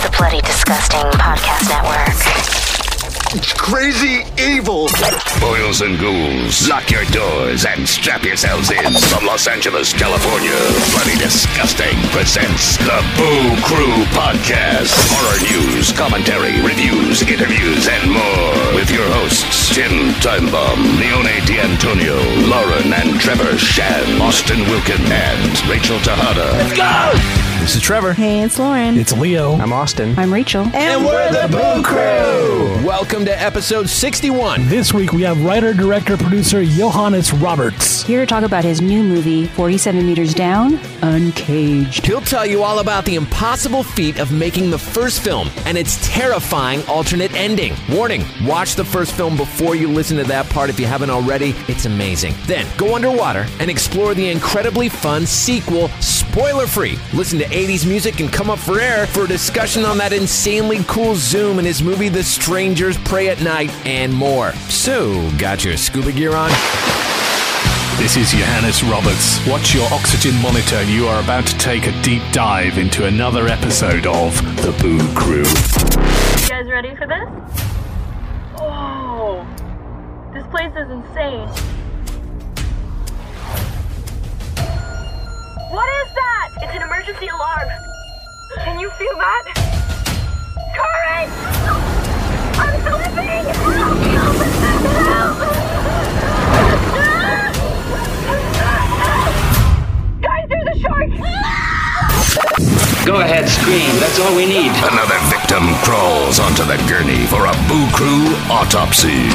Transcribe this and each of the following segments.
is the Bloody Disgusting Podcast Network. It's crazy evil. Boils and ghouls, lock your doors and strap yourselves in. From Los Angeles, California, Bloody Disgusting presents the Boo Crew Podcast. Horror news, commentary, reviews, interviews, and more. With your hosts, Tim Timebomb, Leone D'Antonio, Lauren and Trevor Shand, Austin Wilkin, and Rachel Tejada. Let's go! This is Trevor. Hey, it's Lauren. It's Leo. I'm Austin. I'm Rachel. And we're the Boo Crew. Welcome to episode 61. This week we have writer, director, producer Johannes Roberts. Here to talk about his new movie, 47 Meters Down, Uncaged. He'll tell you all about the impossible feat of making the first film and its terrifying alternate ending. Warning, watch the first film before you listen to that part if you haven't already. It's amazing. Then go underwater and explore the incredibly fun sequel, spoiler free. Listen to 80s music and come up for air for a discussion on that insanely cool Zoom in his movie The Strangers Prey at Night and more. So, got your scuba gear on? This is Johannes Roberts. Watch your oxygen monitor. You are about to take a deep dive into another episode of The Boo Crew. You guys ready for this? Oh, this place is insane. What is that? It's an emergency alarm. Can you feel that? Courage! I'm slipping! Go ahead, scream. That's all we need. Another victim crawls onto the gurney for a Boo Crew autopsy.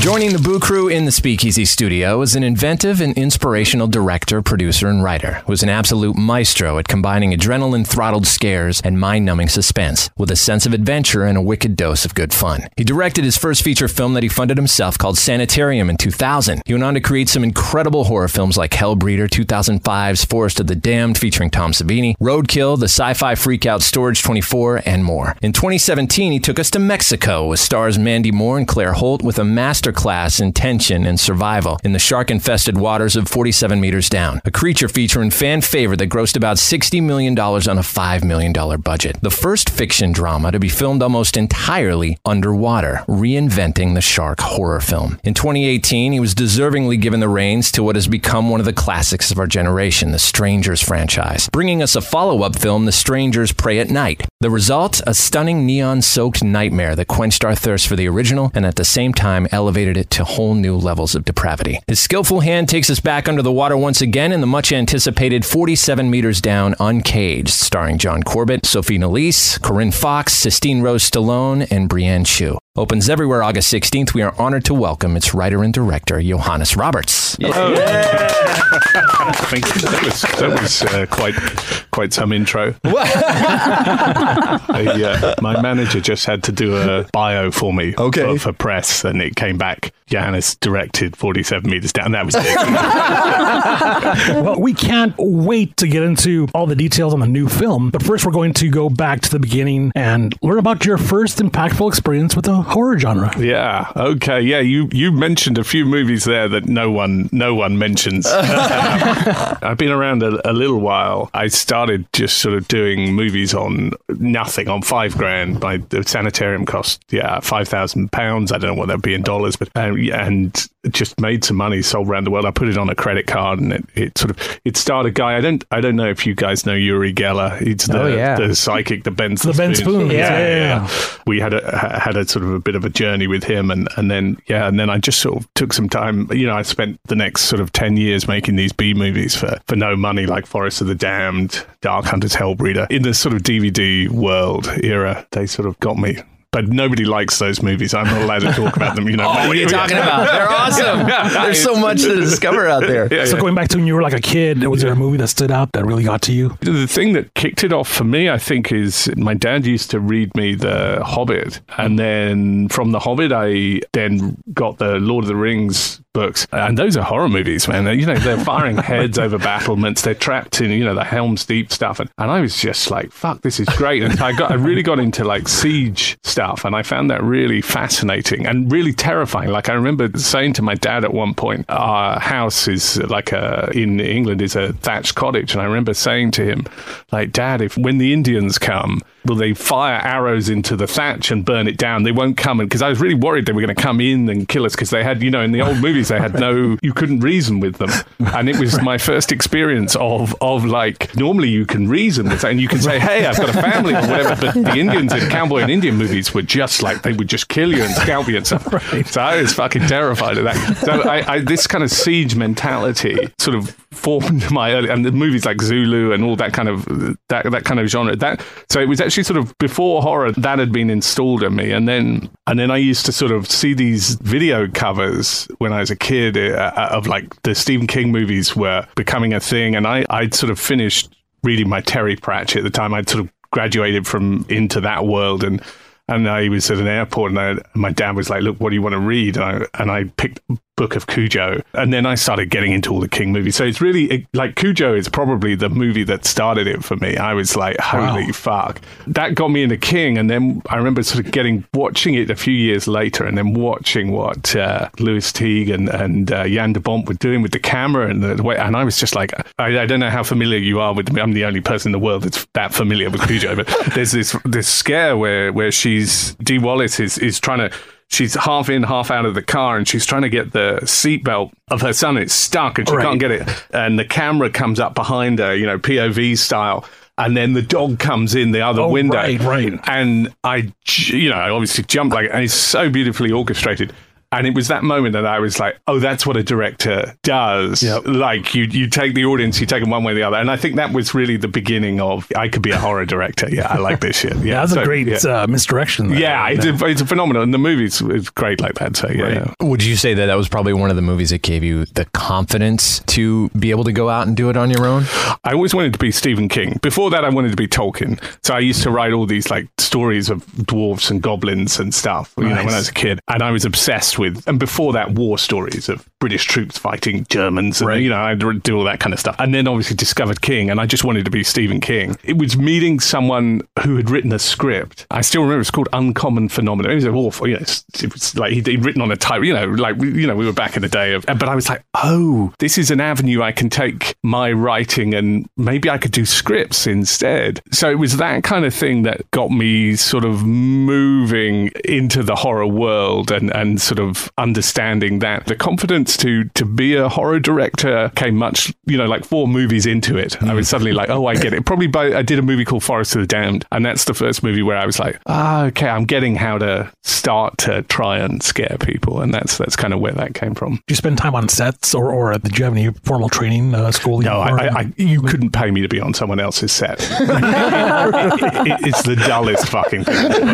Joining the Boo Crew in the Speakeasy studio is an inventive and inspirational director, producer, and writer who is an absolute maestro at combining adrenaline throttled scares and mind numbing suspense with a sense of adventure and a wicked dose of good fun. He directed his first feature film that he funded himself called Sanitarium in 2000. He went on to create some incredible horror films like Hellbreeder, 2005's Forest of the Damned featuring Tom Savini, Roadkill, the sci fi freakout Storage 24, and more. In 2017, he took us to Mexico with stars Mandy Moore and Claire Holt with a masterclass in tension and survival in the shark infested waters of 47 meters down, a creature feature and fan favorite that grossed about $60 million on a $5 million budget. The first fiction drama to be filmed almost entirely underwater, reinventing the shark horror film. In 2018, he was deservingly given the reins to what has become one of the classics of our generation, the Strangers franchise, bringing us a follow up film, The Strangers Prey at Night. The result, a stunning neon soaked nightmare that quenched our thirst for the original and at the same time elevated it to whole new levels of depravity. His skillful hand takes us back under the water once again in the much anticipated 47 Meters Down Uncaged, starring John Corbett, Sophie Nélisse, Corinne Foxx, Sistine Rose Stallone, and Brianne Tju. Opens everywhere August 16th. We are honored to welcome its writer and director, Johannes Roberts. Thank you. That was, that was uh, quite quite some intro. I, uh, my manager just had to do a bio for me Okay. for, for press, and it came back. Johannes directed 47 meters down. That was it. well, we can't wait to get into all the details on the new film, but first we're going to go back to the beginning and learn about your first impactful experience with the horror genre. Yeah. Okay. Yeah. You you mentioned a few movies there that no one no one mentions. I've been around a, a little while. I started just sort of doing movies on nothing on five grand. My the sanitarium cost yeah five thousand pounds. I don't know what that'd be in dollars, but um, and just made some money. Sold around the world. I put it on a credit card, and it, it sort of it starred a guy. I don't I don't know if you guys know Uri Geller. He's oh, the Oh, yeah. the psychic that bends The Ben Spoon, Yeah, yeah, yeah, yeah, yeah. We had a had a sort of a bit of a journey with him, and and then yeah, and then I just sort of took some time. You know, I spent the next sort of ten years making these B movies for for no money, like Forest of the Damned, Dark Hunters, Hellbreeder. In the sort of DVD world era, they sort of got me. But nobody likes those movies. I'm not allowed to talk about them. You know. Oh, what are you talking about? They're awesome. There's so much to discover out there. Yeah, So yeah. going back to when you were like a kid, was there a movie that stood out that really got to you? The thing that kicked it off for me, I think, is my dad used to read me The Hobbit. And then from The Hobbit, I then got the Lord of the Rings books. And those are horror movies, man. You know, they're firing heads over battlements. They're trapped in, you know, the Helm's Deep stuff. And, and I was just like, fuck, this is great. And I got, I really got into like siege stuff. And I found that really fascinating and really terrifying. Like I remember saying to my dad at one point, our house is like a, in England is a thatched cottage. And I remember saying to him, like, dad, if when the Indians come, will they fire arrows into the thatch and burn it down? They won't come. And because I was really worried they were going to come in and kill us because they had, you know, in the old movies, they had no, you couldn't reason with them. And it was my first experience of, of like, normally you can reason with and you can say, hey, I've got a family or whatever. But the Indians in cowboy and Indian movies were just like, they would just kill you and scalp you and stuff. Right. So I was fucking terrified of that. So I, I, this kind of siege mentality sort of formed my early, and the movies like Zulu and all that kind of, that, that kind of genre. That, so it was actually sort of before horror that had been installed in me. And then, and then I used to sort of see these video covers when I was a kid uh, of like the Stephen King movies were becoming a thing. And I, I'd sort of finished reading my Terry Pratchett at the time. I'd sort of graduated from into that world and and I was at an airport, and I, my dad was like, "Look, what do you want to read?" And I, and I picked Book of Cujo, and then I started getting into all the King movies. So it's really it, like Cujo is probably the movie that started it for me. I was like, "Holy wow. fuck!" That got me into King, and then I remember sort of getting watching it a few years later, and then watching what uh, Lewis Teague and and uh, Jan de Bont were doing with the camera and the way, and I was just like, I, I don't know how familiar you are with me. I'm the only person in the world that's that familiar with Cujo, but there's this this scare where where she's Dee Wallace is is trying to she's half in, half out of the car, and she's trying to get the seatbelt of her son. It's stuck, and she right. can't get it. And the camera comes up behind her, you know, POV style. And then the dog comes in the other oh, window, right, right. and I, you know, I obviously jump like, and it's so beautifully orchestrated. And it was that moment that I was like, oh, that's what a director does. Yep. Like you, you take the audience, you take them one way or the other. And I think that was really the beginning of I could be a horror director. Yeah, I like this shit. Yeah, yeah that's so, a great yeah. uh, misdirection. There, yeah, it's a, it's a, phenomenon. And the movie's it's great like that. So yeah, right. yeah. Would you say that that was probably one of the movies that gave you the confidence to be able to go out and do it on your own? I always wanted to be Stephen King. Before that, I wanted to be Tolkien. So I used to write all these like stories of dwarves and goblins and stuff. You nice. know, when I was a kid, and I was obsessed with. And before that, war stories of British troops fighting Germans. And, right. You know, I do all that kind of stuff. And then obviously discovered King, and I just wanted to be Stephen King. It was meeting someone who had written a script. I still remember it's called Uncommon Phenomena. It was awful. You know, it was like he'd, he'd written on a type. You know, like you know, we were back in the day of. But I was like, oh, this is an avenue I can take my writing, and maybe I could do scripts instead. So it was that kind of thing that got me sort of moving into the horror world and and sort of understanding that the confidence to to be a horror director came much, you know, like four movies into it. Mm. I was suddenly like, oh, I get it. Probably by I did a movie called Forest of the Damned, and that's the first movie where I was like, ah, okay, I'm getting how to start to try and scare people, and that's that's kind of where that came from. Did you spend time on sets, or or did you have any formal training uh, school? No, I, I, I, you couldn't pay me to be on someone else's set. it, it, it's the dullest fucking thing.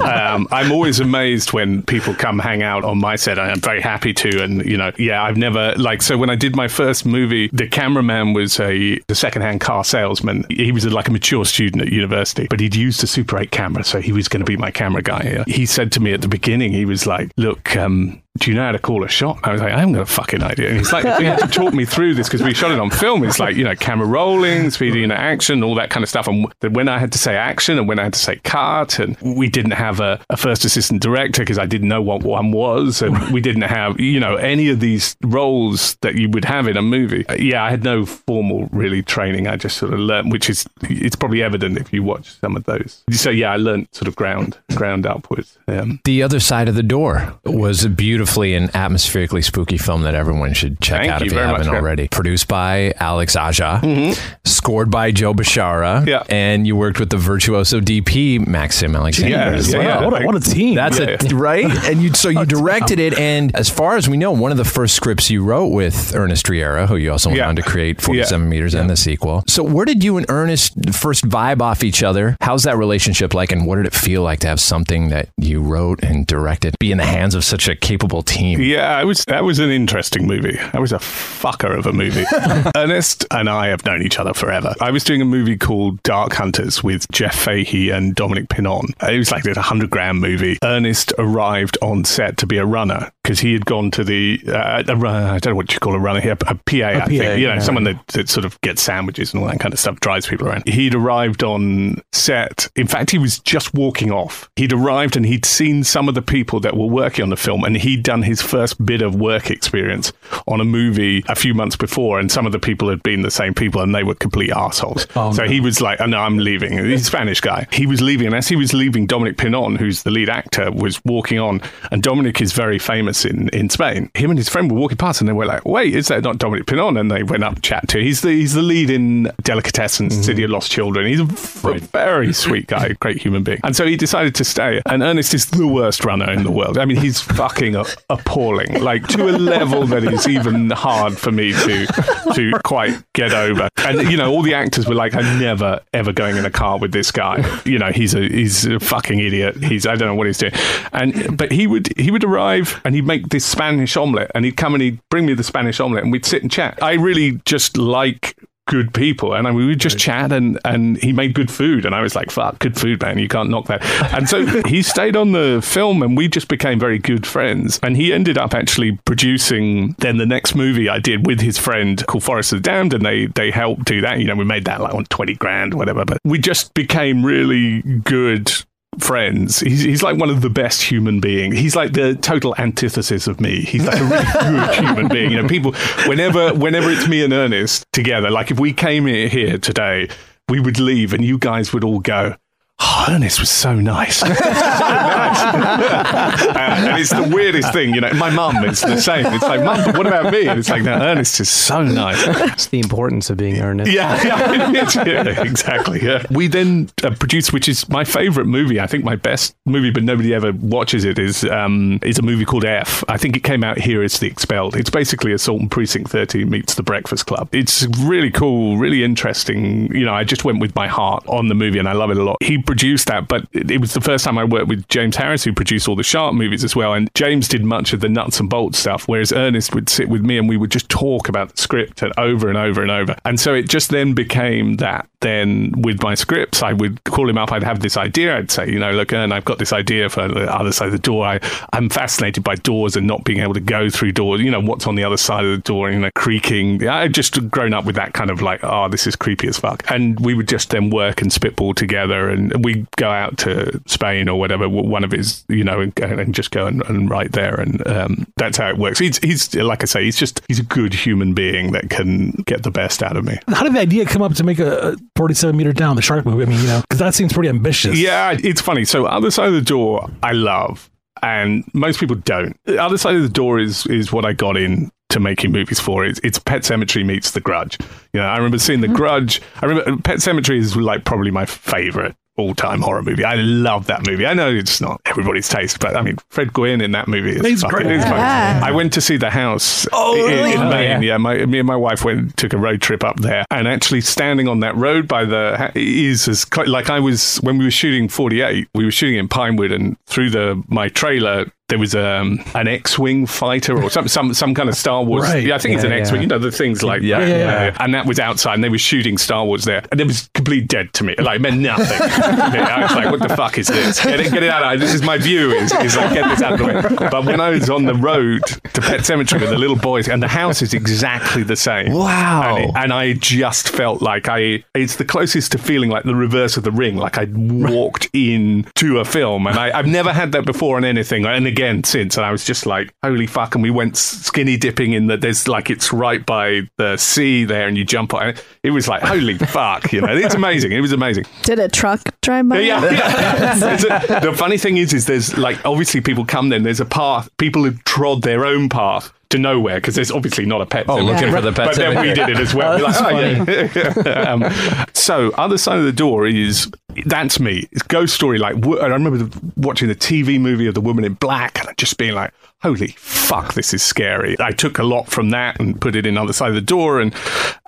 Um, I'm always amazed when people come hang out on my set. I'm very happy to, and you know, yeah, I've never like so when I did my first movie, the cameraman was a, a secondhand car salesman. He was like a mature student at university, but he'd used a Super 8 camera, so he was going to be my camera guy. He said to me at the beginning, he was like, "Look, um, do you know how to call a shot? I was like, I haven't got a fucking idea. And he's like, he had to talk me through this because we shot it on film. It's like, you know, camera rolling, speeding into action, all that kind of stuff. And when I had to say action and when I had to say cut, and we didn't have a, a first assistant director because I didn't know what one was. And we didn't have, you know, any of these roles that you would have in a movie. Yeah, I had no formal really training. I just sort of learned, which is, it's probably evident if you watch some of those. So yeah, I learned sort of ground, ground upwards. Um, the other side of the door was a beautiful beautifully and atmospherically spooky film that everyone should check Thank out if you haven't much, already. Produced by Alex Aja, mm-hmm. Scored by Joe Bishara, yeah. and you worked with the virtuoso DP Maxime Alexandre yeah, as well. Yeah. What, a, what a team! That's yeah. a right, and you so you directed it, and as far as we know, one of the first scripts you wrote with Ernest Riera, who you also went on to create Forty Seven Meters and the sequel. So where did you and Ernest first vibe off each other? How's that relationship like, and what did it feel like to have something that you wrote and directed be in the hands of such a capable team? Yeah, I was that was an interesting movie. That was a fucker of a movie. Ernest and I have known each other for forever. I was doing a movie called Dark Hunters with Jeff Fahey and Dominique Pinon. It was like this 100 grand movie. Ernest arrived on set to be a runner because he had gone to the, uh, a, I don't know what you call a runner here, a PA, I PA, think. You know, yeah. someone that, that sort of gets sandwiches and all that kind of stuff, drives people around. He'd arrived on set. In fact, he was just walking off. He'd arrived and he'd seen some of the people that were working on the film and he'd done his first bit of work experience on a movie a few months before and some of the people had been the same people and they were complete assholes. Oh, so no. he was like, oh, no, I'm leaving. He's a Spanish guy. He was leaving. And as he was leaving, Dominique Pinon, who's the lead actor, was walking on. And Dominique is very famous in, in Spain. Him and his friend were walking past and they were like, wait, is that not Dominique Pinon? And they went up to chat to. He's the, he's the lead in Delicatessen, mm-hmm. City of Lost Children. He's a very sweet guy, great human being. And so he decided to stay. And Ernest is the worst runner in the world. I mean, he's fucking appalling, like to a level that is even hard for me to to quite get over. And you know, all the actors were like, "I'm never ever going in a car with this guy." You know, he's a he's a fucking idiot. He's I don't know what he's doing. And but he would he would arrive and he'd make this Spanish omelette, and he'd come and he'd bring me the Spanish omelette, and we'd sit and chat. I really just like good people. And I, we would just chat and and he made good food. And I was like fuck good food man. You can't knock that. And so he stayed on the film and we just became very good friends. And he ended up actually producing then the next movie I did with his friend called Forest of the Damned. And they they helped do that. You know we made that like on 20 grand whatever. But we just became really good friends. He's, he's like one of the best human beings. He's like the total antithesis of me. He's like a really good human being. You know, people whenever whenever it's me and Ernest together, like if we came here, here today, we would leave and you guys would all go. Oh, Ernest was so nice. so nice. Uh, and it's the weirdest thing, you know. My mum is the same. It's like, mum, but what about me? And it's like, no, Ernest is so nice. It's the importance of being earnest. Yeah, yeah, yeah, exactly. Yeah. We then uh, produced, which is my favorite movie. I think my best movie, but nobody ever watches it. Is um, is a movie called F. I think it came out here as The Expelled. It's basically Assault and Precinct Thirty meets The Breakfast Club. It's really cool, really interesting. You know, I just went with my heart on the movie, and I love it a lot. He produced that, but it, it was the first time I worked with James Harris, who produced all the Shark movies as well. And James did much of the nuts and bolts stuff, whereas Ernest would sit with me and we would just talk about the script and over and over and over. And so it just then became that. Then with my scripts, I would call him up. I'd have this idea. I'd say, you know, look, Ern, I've got this idea for the other side of the door. I, I'm fascinated by doors and not being able to go through doors. You know, what's on the other side of the door, you know, creaking. I'd just grown up with that kind of like, oh, this is creepy as fuck. And we would just then work and spitball together and we'd go out to Spain or whatever, one of his, you know, and, and just go and, and write there. And um, that's how it works. He's, he's, like I say, he's just, he's a good human being that can get the best out of me. How did the idea come up to make a a 47 meter down the shark movie? I mean, you know, because that seems pretty ambitious. Yeah, it's funny. So other side of the door, I love, and most people don't. The Other side of the door is is what I got in to making movies for. It's, it's Pet Sematary meets The Grudge. You know, I remember seeing The Grudge. I remember Pet Sematary is like probably my favorite all time horror movie. I love that movie. I know it's not everybody's taste, but I mean, Fred Gwynne in that movie is He's fucking- great. is fucking- Yeah. I went to see the house Oh, in, really? in Oh, Maine. yeah. Yeah, my, me and my wife went took a road trip up there, and actually standing on that road by the is as like I was when we were shooting Forty Eight. We were shooting in Pinewood, and through the my trailer. There was um, an X-wing fighter or some some some kind of Star Wars. Right. Yeah, I think it's an X-wing. yeah. You know the things like Yeah, that. yeah, yeah. And that was outside, and they were shooting Star Wars there, and it was complete dead to me. Like it meant nothing. I was like, "What the fuck is this? Get it, get it out! of- This is my view. Is, is like get this out of the way." But when I was on the road to Pet Sematary with the little boys, and the house is exactly the same. Wow. And, it- and I just felt like I. It's the closest to feeling like the reverse of the ring. Like I walked in to a film, and I, I've never had that before on anything, and again since. And I was just like, "Holy fuck!" And we went skinny dipping in the. There's like it's right by the sea there, and you jump on it. It was like, "Holy fuck!" You know, it's amazing. It was amazing. Did a truck drive by? Yeah, yeah. A- the funny thing is, is there's like obviously people come then. There's a path. People have trod their own path to nowhere because there's obviously not a pet. Oh, cemetery. looking for the pet But then we did it as well. Oh, We're like, that's oh, yeah. um, so other side of the door is that's me. It's ghost story. Like I remember the, watching the TV movie of the Woman in Black and just being like, holy fuck, this is scary. I took a lot from that and put it in other side of the door and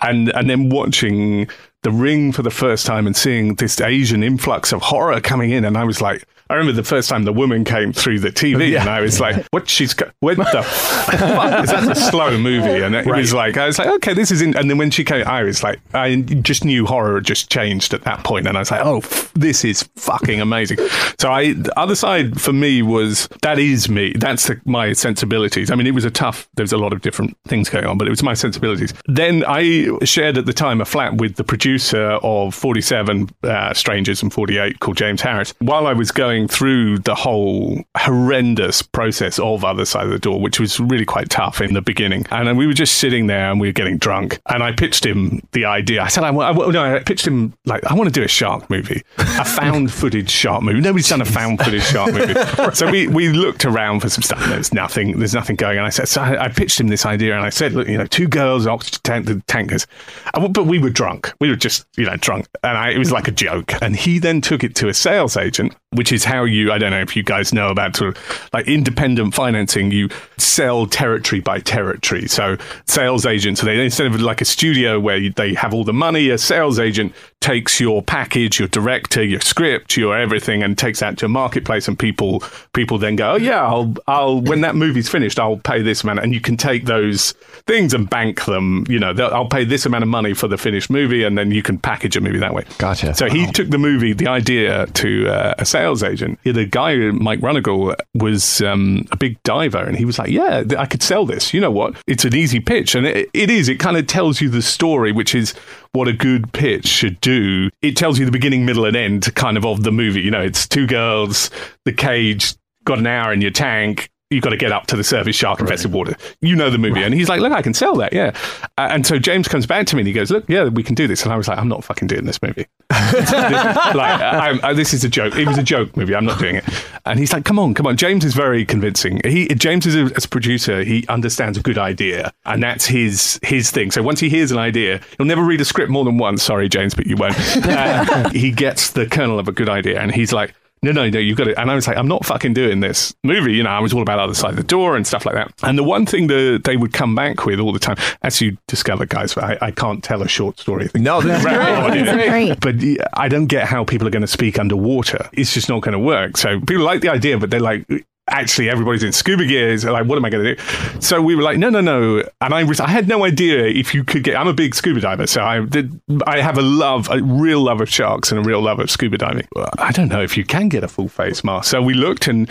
and and then watching the ring for the first time and seeing this Asian influx of horror coming in, and I was like, I remember the first time the woman came through the TV, and I was like, "What? She's go- what the fuck? Is that a slow movie?" And it was like, I was like, "Okay, this is." In-. And then when she came, I was like, I just knew horror had just changed at that point, and I was like, "Oh, f- this is fucking amazing." So I, the other side for me was that is me. That's the, my sensibilities. I mean, it was a tough. There was a lot of different things going on, but it was my sensibilities. Then I shared at the time a flat with the producer of Forty Seven uh, Strangers and Forty Eight, called James Harris. While I was going through the whole horrendous process of Other Side of the Door, which was really quite tough in the beginning, and then we were just sitting there and we were getting drunk, and I pitched him the idea. I said, I, I, no, I pitched him like I want to do a shark movie, a found footage shark movie. Nobody's done a found footage shark movie, so we we looked around for some stuff. There's nothing. There's nothing going. And I said, so I, I pitched him this idea, and I said, look, you know, two girls, oxygen tank, the tankers, And but we were drunk. We were just you know drunk, and I, it was like a joke. And he then took it to a sales agent, which is how you. I don't know if you guys know about sort of like independent financing. You sell territory by territory. So sales agents, so they instead of like a studio where they have all the money, a sales agent takes your package, your director, your script, your everything, and takes that to a marketplace, and people people then go, oh yeah, I'll I'll when that movie's finished, I'll pay this amount, and you can take those things and bank them. You know, I'll pay this amount of money for the finished movie, and then you can package a movie that way. Gotcha. So he took the movie, the idea, to uh, a sales agent. The guy, Mike Runagle, was um, a big diver, and he was like, "Yeah, I could sell this. You know what? It's an easy pitch, and it, it is. It kind of tells you the story, which is what a good pitch should do. It tells you the beginning, middle, and end, kind of of the movie. You know, it's two girls, the cage, got an hour in your tank." You've got to get up to the surface shark infested water. You know the movie. And he's like, Look, I can sell that. Yeah. Uh, and so James comes back to me and he goes, Look, yeah, we can do this. And I was like, I'm not fucking doing this movie like I, I, this is a joke. It was a joke movie. I'm not doing it. And he's like, "Come on, come on." James is very convincing. He James is a, as a producer. He understands a good idea, and that's his his thing. So once he hears an idea, he'll never read a script more than once. Sorry, James, but you won't. Uh, he gets the kernel of a good idea, and he's like. No, no, no, you've got it. And I was like, I'm not fucking doing this movie. You know, I was all about the other side of the door and stuff like that. And the one thing that they would come back with all the time, as you discover, guys, I, I can't tell a short story. No, that's Right, great. I did. That's great. But I don't get how people are going to speak underwater. It's just not going to work. So people like the idea, but they're like, actually, everybody's in scuba gear. So like, what am I going to do? So we were like, no, no, no. And I was, I had no idea if you could get. I'm a big scuba diver, so I did. I have a love, a real love of sharks and a real love of scuba diving. I don't know if you can get a full face mask. So we looked and.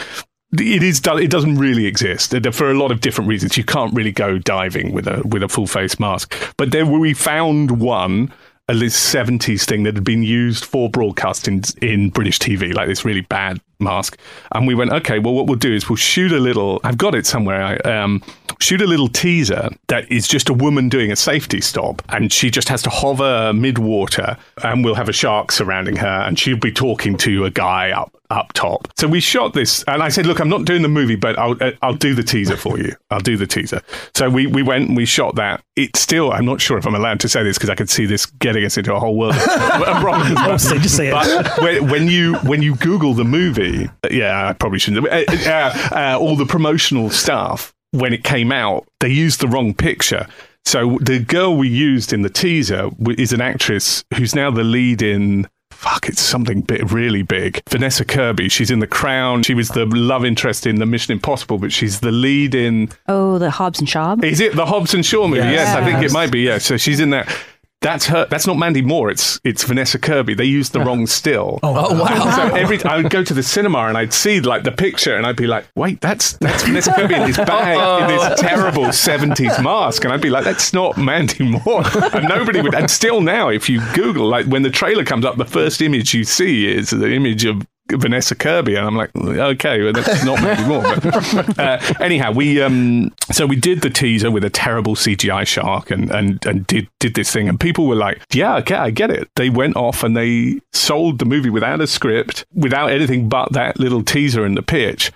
It is. It doesn't really exist for a lot of different reasons. You can't really go diving with a with a full face mask. But there, we found one a this 70s thing that had been used for broadcast in, in British TV, like this really bad mask. And we went, okay, well, what we'll do is we'll shoot a little, I've got it somewhere, I, um, shoot a little teaser that is just a woman doing a safety stop. And she just has to hover mid water, and we'll have a shark surrounding her, and she'll be talking to a guy up up top. So we shot this, and I said, "Look, I'm not doing the movie, but I'll uh, I'll do the teaser for you. I'll do the teaser." So we we went and we shot that. It's still, I'm not sure if I'm allowed to say this because I could see this getting us into a whole world of problems. Don't say- just say it. When, when you when you Google the movie, yeah, I probably shouldn't. Uh, uh, uh, all the promotional stuff when it came out, they used the wrong picture. So the girl we used in the teaser is an actress who's now the lead in. Fuck, it's something bit really big. Vanessa Kirby. She's in The Crown. She was the love interest in the Mission Impossible, but she's the lead in. Oh, the Hobbs and Shaw. Is it the Hobbs and Shaw movie? Yes, Yes. I think it might be. Yeah, so she's in that. That's her. That's not Mandy Moore. It's it's Vanessa Kirby. They used the wrong still. Oh, oh, wow. So every I would go to the cinema and I'd see like the picture and I'd be like, wait, that's that's Vanessa Kirby in this bag in this oh. terrible seventies mask, and I'd be like, that's not Mandy Moore. And nobody would. And still now, if you Google, like when the trailer comes up, the first image you see is the image of. Vanessa Kirby, and I'm like, okay, well, that's not Mandy Moore. But, uh, anyhow, we um, so we did the teaser with a terrible CGI shark, and and and did did this thing, and people were like, yeah, okay, I get it. They went off and they sold the movie without a script, without anything but that little teaser and the pitch.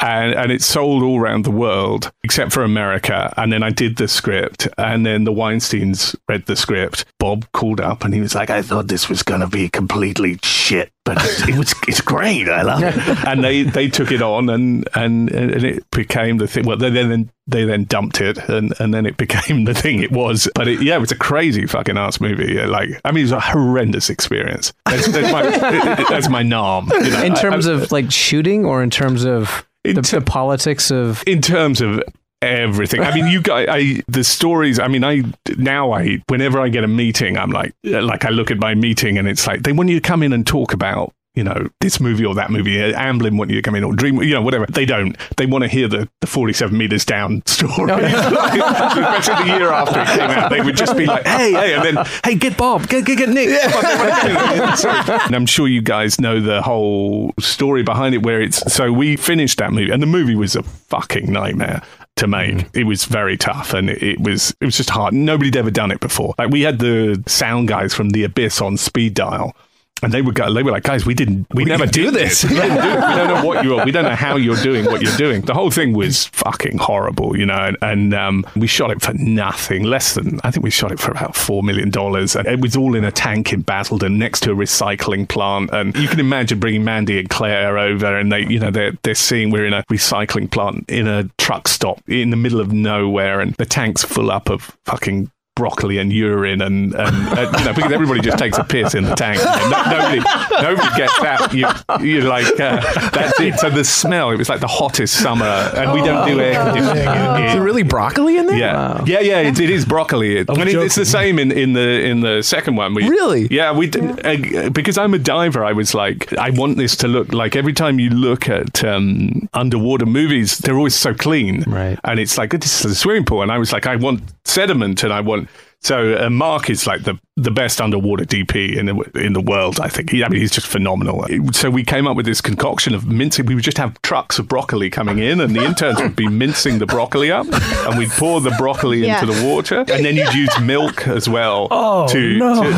And and it sold all around the world except for America. And then I did the script, and then the Weinstein's read the script. Bob called up and he was like, "I thought this was going to be completely shit." But it was it's great. I love it, and they, they took it on and, and and it became the thing. Well, they then they then dumped it and, and then it became the thing it was. But it, yeah, it was a crazy fucking ass movie. Like, I mean, it was a horrendous experience. That's, that's my that's my nom. you know. in terms I- I- of like shooting or in terms of the, ter- the politics of in terms of everything. I mean, you guys, I the stories. I mean, I now I whenever I get a meeting, I'm like, like I look at my meeting and it's like they want you to come in and talk about. You know this movie or that movie. Uh, Amblin want you to come in or Dream. You know whatever. They don't. They want to hear the, the forty seven meters down story. Especially the year after it came out, they would just be like, "Hey, hey," and then, "Hey, get Bob, get get, get Nick." and I'm sure you guys know the whole story behind it. Where it's so we finished that movie, and the movie was a fucking nightmare to make. It was very tough, and it, it was it was just hard. Nobody'd ever done it before. Like we had the sound guys from The Abyss on speed dial. And they were go, they were like, guys, we didn't, we, never didn't did do this. this." We do we don't know what you're, we don't know how you're doing what you're doing. The whole thing was fucking horrible, you know. And, and um, we shot it for nothing, less than I think we shot it for about four million dollars, and it was all in a tank in Basildon next to a recycling plant. And you can imagine bringing Mandy and Claire over, and they, you know, they're they're seeing we're in a recycling plant in a truck stop in the middle of nowhere, and the tank's full up of fucking broccoli and urine and, and uh, you know because everybody just takes a piss in the tank no, nobody nobody gets that you you're like uh, that's it so the smell it was like the hottest summer and we don't do air conditioning in Is here. there really broccoli in there? Yeah, yeah, yeah. It, it is broccoli. It, and it- it's the same in, in the in the second one. We, Really? Yeah, we didn't uh, because I'm a diver. I was like, I want this to look like every time you look at um, underwater movies, they're always so clean, Right. And it's like this is a swimming pool, and I was like, I want sediment, and I want. So uh, Mark is like the the best underwater DP in the in the world. I think. He, I mean, he's just phenomenal. So we came up with this concoction of mincing. We would just have trucks of broccoli coming in, and the interns would be mincing the broccoli up, and we'd pour the broccoli Yeah. into the water, and then you'd use milk as well. Oh, to, no. to-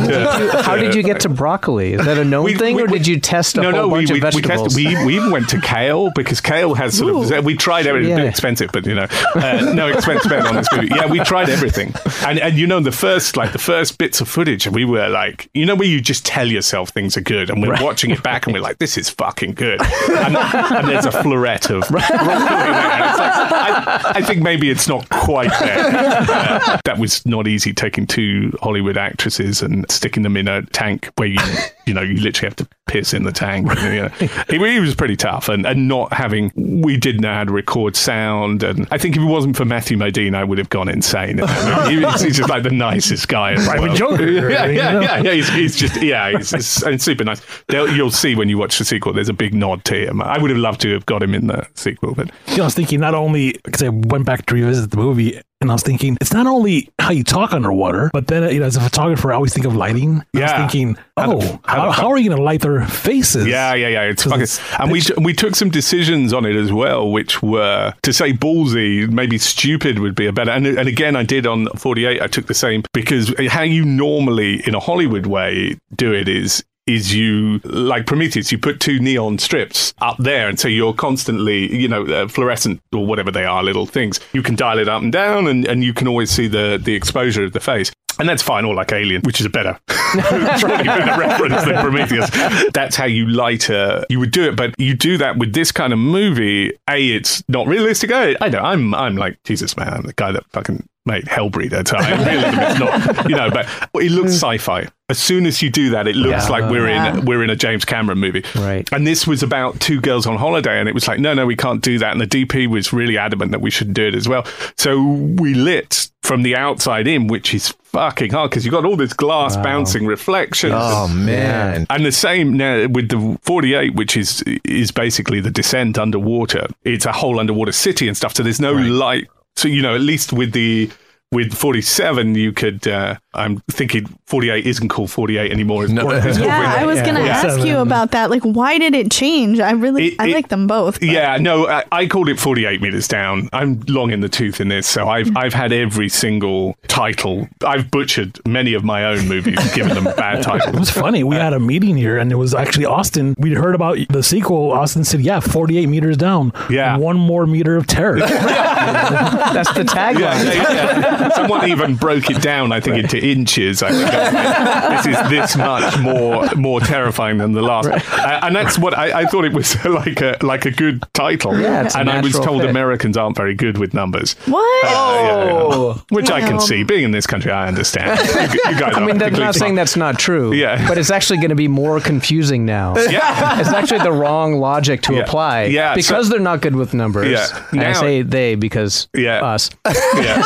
to- how did you get to broccoli? Is that a known We- thing, we- or did you test a no, whole no, bunch we, of we, we, vegetables? tested, we, we even went to kale because kale has sort of. We tried everything. A bit Yeah. expensive, but you know, uh, no expense spent on this movie. Yeah, we tried everything, and and you know the first like the first bits of footage, we were like, you know, where you just tell yourself things are good, and we're watching it back, and we're like, this is fucking good, and, and there's a floret of broccoli there, like, I, I think maybe it's not quite there. Uh, that was not easy taking two Hollywood actresses and sticking them in a tank where you you know you literally have to piss in the tank. you know. it, it was pretty tough, and, and not having we didn't know how to record sound, and I think if it wasn't for Matthew Modine, I would have gone insane. He- he's, he's just like the nicest guy. In Private. Joker, Yeah, yeah, yeah, yeah. He's, he's just yeah, he's, he's, and super nice. They'll, you'll see when you watch the sequel. There's a big nod to him. I would have loved to have got him in the sequel, but You know, I was thinking not only because I went back to revisit the movie, and I was thinking it's not only how you talk underwater, but then you know, as a photographer, I always think of lighting. I Yeah. was thinking, oh, how the how, how are you going to light their faces? Yeah, yeah, yeah. It's fucking, it's and we we took some decisions on it as well, which were to say ballsy, maybe stupid would be a better. And and again, I did on Forty Eight. I took the same because how you normally in a Hollywood way do it is. Is you like Prometheus? You put two neon strips up there, and so you're constantly, you know, uh, fluorescent or whatever they are, little things. You can dial it up and down, and, and you can always see the the exposure of the face. And that's fine, or like Alien, which is a better, better reference than Prometheus. That's how you light a. You would do it, but you do that with this kind of movie. A, it's not realistic. I, I know. I'm, I'm like Jesus, man. I'm the guy that fucking made Hellbreeder. So I realism it's not, you know. But it looks hmm. sci-fi. As soon as you do that, it looks Yeah. like we're Yeah. in we're in a James Cameron movie. Right. And this was about two girls on holiday, and it was like, no, no, we can't do that. And the DP was really adamant that we should do it as well. So we lit from the outside in, which is fucking hard because you've got all this glass bouncing reflections. Oh, oh man. And the same now with the 48, which is is basically the descent underwater. It's a whole underwater city and stuff. So there's no light. So you know, at least with the with 47, you could. Uh, I'm thinking 48 isn't called 48 anymore. It's No. called- it's called Yeah, I was gonna Yeah. ask you about that. Like, why did it change? I really, It- I it- like them both. but- Yeah, no, I, I called it 48 meters down. I'm long in the tooth in this, so I've hmm. I've had every single title. I've butchered many of my own movies, given them bad titles. It titles. was funny. We had a meeting here, and it was actually Austin. We'd heard about the sequel. Austin said, "Yeah, 48 meters down. Yeah. one more meter of terror." That's the tagline. Yeah, yeah, yeah. Someone even broke it down, I think, into inches. I think this is this much more more terrifying than the last, uh, and that's what I, I thought it was like a like a good title. Yeah, it's and I was told fit. Americans aren't very good with numbers. What? Uh, yeah, yeah. Oh. Which I can see. Being in this country, I understand. You, you guys I mean, are that's not saying that's not true. Yeah. But it's actually going to be more confusing now. Yeah. It's actually the wrong logic to Yeah. apply. Yeah, Because so- they're not good with numbers. Yeah. And I say they because Yeah. us. Yeah.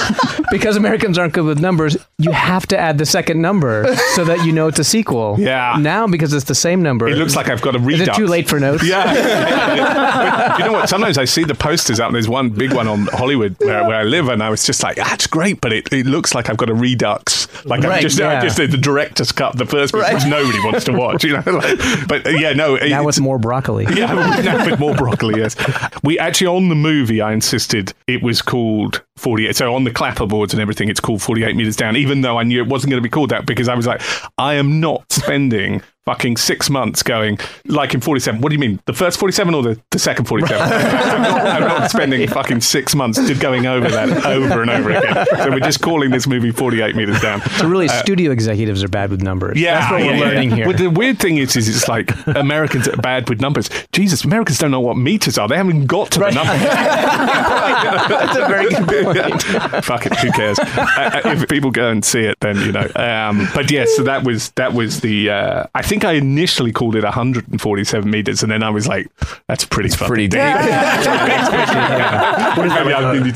because Americans aren't good with numbers, you have to add the second number so that you know it's a sequel. Yeah. Now, because it's the same number. It looks like I've got a Is it too late for notes? Yeah. You know what? Sometimes I see the posters up, and there's one big one on Hollywood where, where I live, and I was just like, that's great, but it, it looks like I've got a redux. Like Right, just, I just did the director's cut, the first bit, which nobody wants to watch, you know? Like, but uh, yeah, no. it- Now it's- with more broccoli. yeah, now with more broccoli, yes. We actually, on the movie, I insisted it was called 48. So on the clapperboards and everything, it's called 48 meters down, even though I knew it wasn't going to be called that because I was like, I am not spending fucking six months going, like in 47. What do you mean? The first 47 or the, the second 47? I'm, not, I'm not spending fucking six months to going over that over and over again. So we're just calling this movie 48 meters down. So really, studio executives are bad with numbers. Yeah, That's what yeah, we're yeah, learning yeah. here. Well, the weird thing is, is it's like Americans are bad with numbers. Jesus, Americans don't know what meters are. They haven't got to the number. That's a very good point. Fuck it, who cares? Uh, uh, if people go and see it, then you know. Um, but yes, so that was that was the. Uh, I think I initially called it 147 meters, and then I was like, "That's pretty fucking pretty deep." Maybe I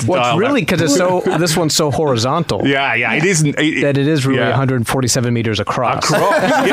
Well, that. really because it's so. This one's so horizontal. Yeah, yeah, it isn't. It, That it is really Yeah. 147 meters across. Across. yes,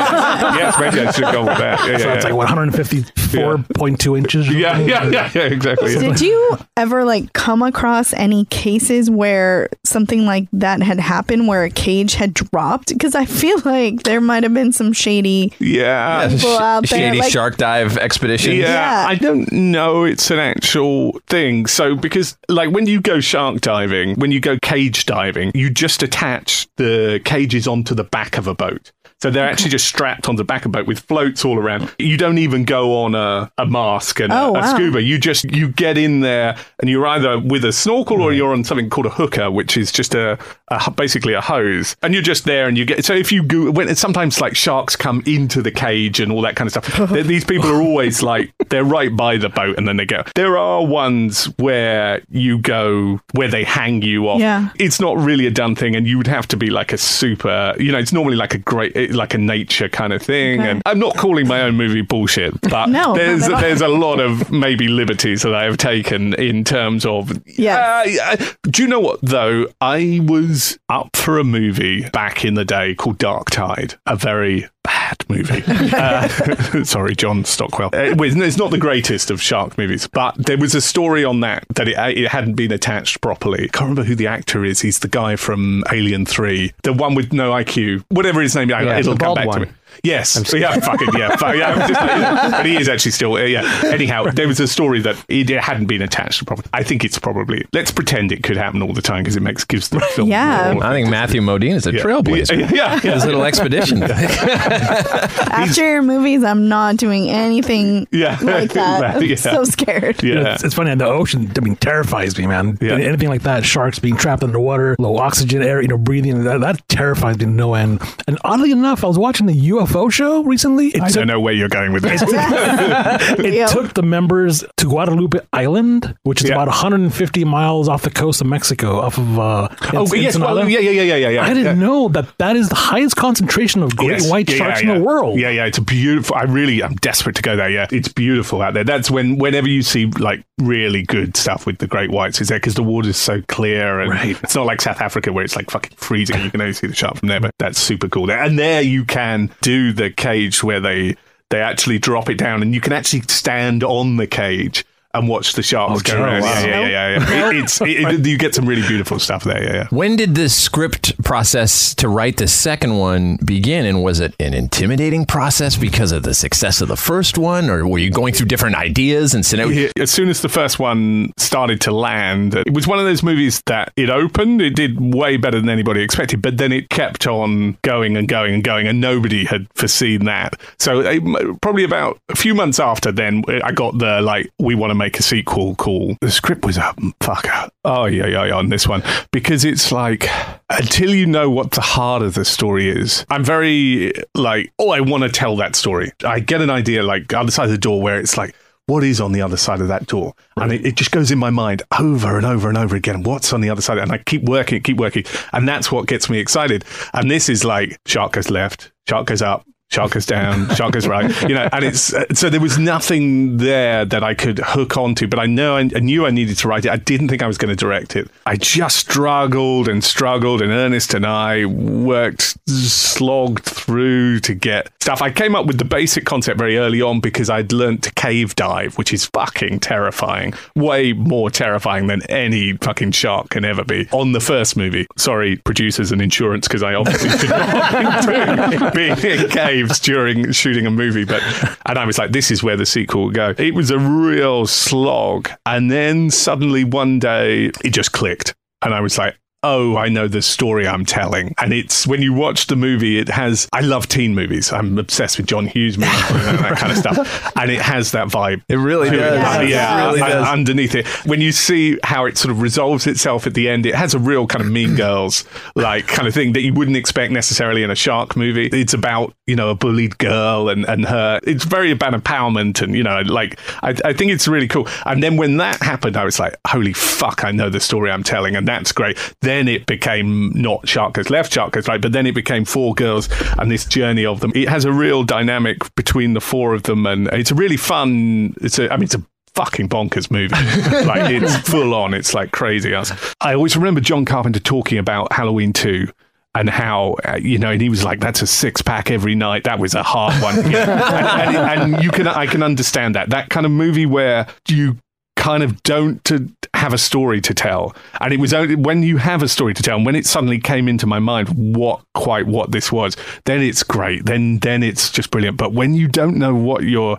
yes, maybe I should go with that. Yeah, so yeah, it's yeah. like 154.2 inches. or Yeah, yeah, yeah, yeah, exactly. yeah. Did you ever like come across any cases where something like that had happened where a cage had dropped? Because I feel like there might have been some shady Yeah. people out there. Shady like, shark dive expedition. Yeah, Yeah. I don't know it's an actual thing. So, because like when you go shark diving, when you go cage diving, you just attach the cages onto the back of a boat. So they're actually just strapped on the back of a boat with floats all around. You don't even go on a, a mask and a- Oh, a, wow. scuba. You just you get in there and you're either with a snorkel or you're on something called a hooker, which is just a, a basically a hose, and you're just there and you get. So if you go, when sometimes like sharks come into the cage and all that kind of stuff, these people are always like they're right by the boat and then they go. There are ones where you go where they hang you off. Yeah. It's not really a done thing, and you would have to be like a super. You know, it's normally like a great, like a nature kind of thing. Okay. And I'm not calling my own movie bullshit, but No, there's there's a lot of maybe liberties that I have taken in terms of. Yeah. Uh, do you know what though? I was up for a movie back in the day called Dark Tide, a very bad movie. uh, sorry, John Stockwell. Uh, It was- it's not the greatest of shark movies, but there was a story on that that it, it hadn't been attached properly. I can't remember who the actor is. He's the guy from Alien Three, the one with no IQ, whatever his name. is. Yeah, it'll come back one. to me. Yes, yeah, fucking yeah, fuck, yeah. I'm just like- but he is actually still uh, yeah. Anyhow, there was a story that it hadn't been attached to properly. I think it's probably let's pretend it could happen all the time because it makes gives the film. Yeah. more- I think Matthew Modine is a Yeah. trailblazer. Yeah, yeah, yeah. His little expedition. After your movies, I'm not doing anything Yeah. like that. I'm Yeah. so scared. yeah. It's, it's funny. The ocean, I mean, terrifies me, man. Yeah. Anything like that, sharks being trapped underwater, low oxygen air, you know, breathing, that, that terrifies me to no end. And oddly enough, I was watching the UFO show recently. It I took, don't know where you're going with this. it Yeah. took the members to Guadalupe Island, which is Yeah. about 150 miles off the coast of Mexico, off of uh, oh, En- yes, well, yeah, yeah, yeah, yeah, yeah, yeah. I didn't yeah. know that that is the highest concentration of great Yes. white Yeah, sharks yeah, in the world. Yeah, yeah, it's a beautiful. I really, I'm desperate to go there. Yeah, it's beautiful out there. That's when, whenever you see like really good stuff with the great whites, is there because the water's so clear and Right. it's not like South Africa where it's like fucking freezing. You can only see the shark from there, but that's super cool. There and there you can do the cage where they they actually drop it down and you can actually stand on the cage. And watch the sharks go Oh, around. wow. Yeah, yeah, yeah, yeah. yeah. It- it's it, you get some really beautiful stuff there. Yeah, yeah. When did the script process to write the second one begin? And was it an intimidating process because of the success of the first one? Or were you going through different ideas and scenario? Yeah, As soon as the first one started to land, it was one of those movies that it opened, it did way better than anybody expected, but then it kept on going and going and going, and nobody had foreseen that. So uh, probably about a few months after then, I got the like, we want to make a sequel call. The script was a fucker. Oh, yeah, yeah, yeah, on this one. Because it's like, until you know what the heart of the story is, I'm very like, oh, I want to tell that story. I get an idea like other side of the door where it's like, what is on the other side of that door? And it, it just goes in my mind over and over and over again. What's on the other side? And I keep working, keep working. And that's what gets me excited. And this is like shark goes left, shark goes up, shark goes down, shark goes right. You know, and it's so there was nothing there that I could hook onto. But I know I, I knew I needed to write it. I didn't think I was going to direct it. I just struggled and struggled. And Ernest and I worked, slogged through to get stuff. I came up with the basic concept very early on because I'd learned to cave dive, which is fucking terrifying. Way more terrifying than any fucking shark can ever be. On the first movie. Sorry, producers and insurance, because I obviously could not do being in caves during shooting a movie. But and I was like, this is where the sequel will go. It was a real slog. And then suddenly one day it just clicked. And I was like, oh, I know the story I'm telling. And it's when you watch the movie, it has, I love teen movies. I'm obsessed with John Hughes movies and that kind of stuff. And it has that vibe. It really does. It yeah, really uh, does. underneath it. When you see how it sort of resolves itself at the end, it has a real kind of mean girls like kind of thing that you wouldn't expect necessarily in a shark movie. It's about, you know, a bullied girl and, and her. It's very about empowerment and, you know, like, I, I think it's really cool. And then when that happened, I was like, holy fuck, I know the story I'm telling. And that's great. Then it became not Shark Goes Left, Shark Goes Right, but then it became four girls and this journey of them. It has a real dynamic between the four of them. And it's a really fun, it's a, I mean, it's a fucking bonkers movie. like it's full on. It's like crazy. I, I always remember John Carpenter talking about Halloween 2 and how, uh, you know, and he was like, that's a six pack every night. That was a hard one. and, and, and you can, I can understand that. That kind of movie where you kind of don't to have a story to tell. And it was only when you have a story to tell and when it suddenly came into my mind what quite what this was then it's great. Then then it's just brilliant. But when you don't know what your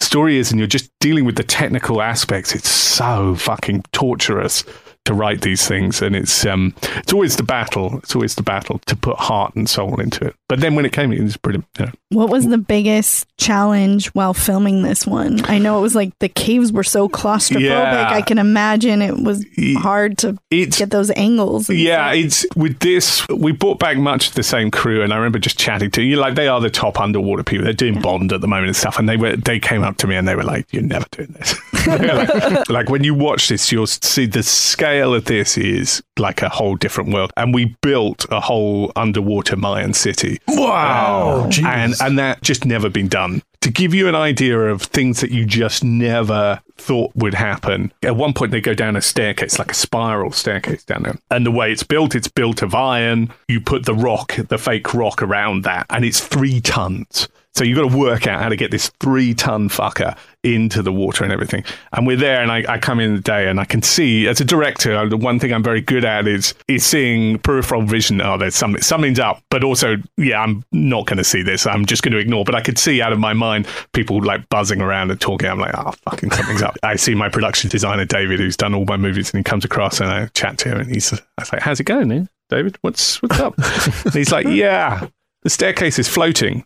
story is and you're just dealing with the technical aspects it's so fucking torturous to write these things and it's um it's always the battle it's always the battle to put heart and soul into it but then when it came it was brilliant yeah. What was the biggest challenge while filming this one? I know it was like the caves were so claustrophobic. Yeah. I can imagine it was hard to It's- get those angles. Yeah, it's with this. We brought back much of the same crew, and I remember just chatting to you. Like they are the top underwater people. They're doing Bond at the moment and stuff. And they were they came up to me and they were like, "You're never doing this." Like, like, when you watch this, you'll see the scale of this is like a whole different world. And we built a whole underwater Mayan city. Wow. Uh, and and that just never been done. To give you an idea of things that you just never thought would happen, at one point they go down a staircase, like a spiral staircase down there. And the way it's built, it's built of iron. You put the rock, the fake rock around that, and it's three tons. So you've got to work out how to get this three ton fucker into the water and everything. And we're there, and I, I come in the day, and I can see as a director, uh, the one thing I'm very good at is is seeing peripheral vision. Oh, there's something, something's up, but also, yeah, I'm not going to see this. I'm just going to ignore. But I could see out of my mind people like buzzing around and talking. I'm like, oh, fucking something's up. I see my production designer David, who's done all my movies, and he comes across, and I chat to him, and he's, I was like, how's it going, man? David? What's what's up? and he's like, yeah, the staircase is floating.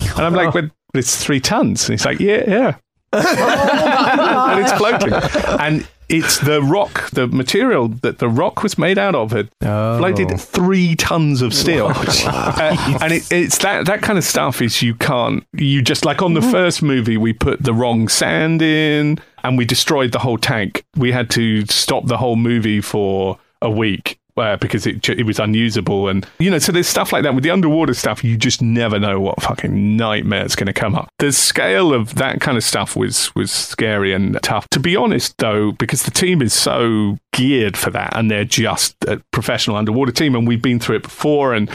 And I'm like, but it's three tons. And he's like, yeah, yeah. and it's floating. And it's the rock, the material that the rock was made out of had floated three tons of steel. Uh, and it, it's that, that kind of stuff is you can't, you just like on the first movie, we put the wrong sand in and we destroyed the whole tank. We had to stop the whole movie for a week uh, because it it was unusable and you know so there's stuff like that. With the underwater stuff you just never know what fucking nightmare is going to come up. The scale of that kind of stuff was was scary and tough. To be honest though because the team is so geared for that and they're just a professional underwater team and we've been through it before and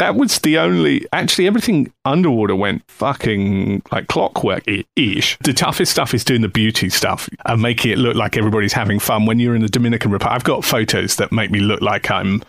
that was the only. Actually, everything underwater went fucking like clockwork ish. The toughest stuff is doing the beauty stuff and making it look like everybody's having fun. When you're in the Dominican Republic, I've got photos that make me look like I'm,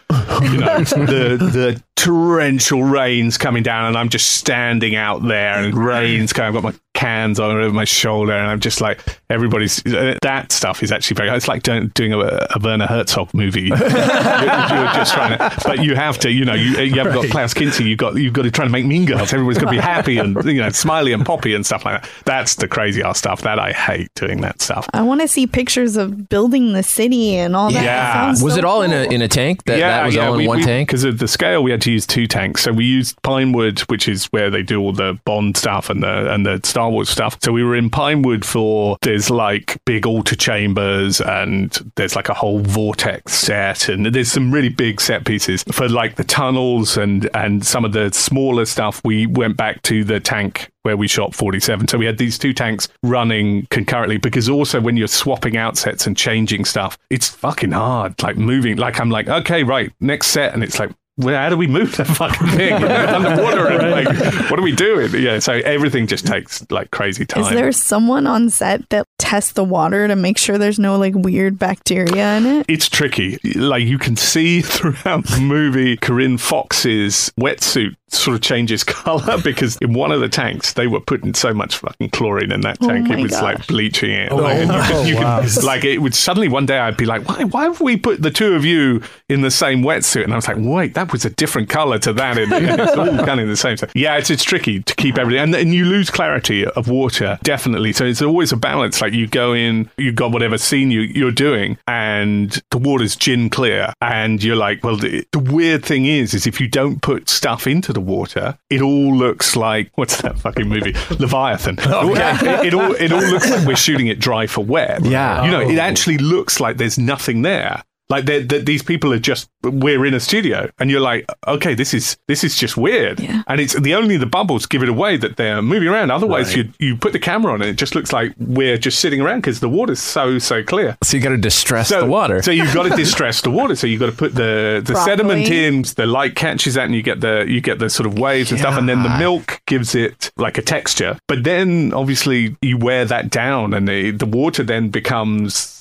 you know, the the torrential rains coming down, and I'm just standing out there, and rains coming. I've got my cans on over my shoulder, and I'm just like everybody's. Uh, that stuff is actually very. It's like doing, doing a, a Werner Herzog movie. you're, you're just trying to, but you have to. You know, you, you haven't got Klaus Kinski. You've got you've got to try to make Mean Girls. Everybody's going to be happy and you know smiley and poppy and stuff like that. That's the crazy ass stuff. That I hate doing that stuff. I want to see pictures of building the city and all that. Yeah. That Was so it all in a in a tank? That, that was all in one tank. Because of the scale, we had to use two tanks. So we used Pinewood, which is where they do all the Bond stuff and the and the Star Wars stuff. So we were in Pinewood for there's like big altar chambers and there's like a whole vortex set and there's some really big set pieces for like the tunnels and and some of the smaller stuff. We went back to the tank where we shot 47. So we had these two tanks running concurrently because also when you're swapping out sets and changing stuff, it's fucking hard. Like moving, like I'm like, okay, right, next set. And it's like, how do we move that fucking thing underwater? And like, what are we doing? Yeah, so everything just takes like crazy time. Is there someone on set that tests the water to make sure there's no like weird bacteria in it? it's tricky. Like you can see throughout the movie, Corinne Foxx's wetsuit sort of changes color because in one of the tanks they were putting so much fucking chlorine in that Oh tank my it was gosh. like bleaching it. Oh, like, and you wow. could- you could- Wow. like it would suddenly one day I'd be like, why? Why have we put the two of you in the same wetsuit? And I was like, wait, that was a different color to that. And it's all kind of the same. So yeah, it's it's tricky to keep everything, and, and you lose clarity of water definitely. So it's always a balance. Like you go in, you've got whatever scene you you're doing, and the water's gin clear, and you're like, well, the, the weird thing is, is if you don't put stuff into the water, it all looks like what's that fucking movie, Leviathan. it, it all it all looks like we're shooting it dry for wet. Yeah. you know, it oh. actually looks like there's nothing there. Like they're, they're- these people are just we're in a studio, and you're like, okay, this is this is just weird. Yeah. And it's the only the bubbles give it away that they're moving around. Otherwise, you you put the camera on, and it just looks like we're just sitting around because the water's so so clear. So you got to distress So the water. So you've got to distress the water. So you've got to put the the Broccoli. sediment in. The light catches that, and you get the you get the sort of waves and stuff. And then the milk gives it like a texture. But then obviously you wear that down, and the the water then becomes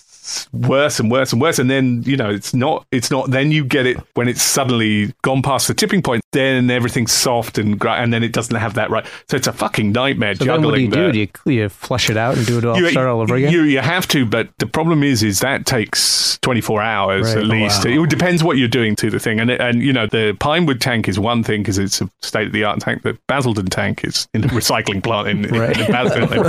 worse and worse and worse and then you know it's not it's not then you get it when it's suddenly gone past the tipping point then everything's soft and and then it doesn't have that right so it's a fucking nightmare So juggling what do you do? the- Do you, you flush it out and do it all start all over again? you, you have to, but the problem is, is that takes 24 hours Right. at Oh, least. wow. It depends what you're doing to the thing. And, and you know, the Pinewood tank is one thing because it's a state of the art tank. The Basildon tank is in a recycling plant in, Right. in Basildon.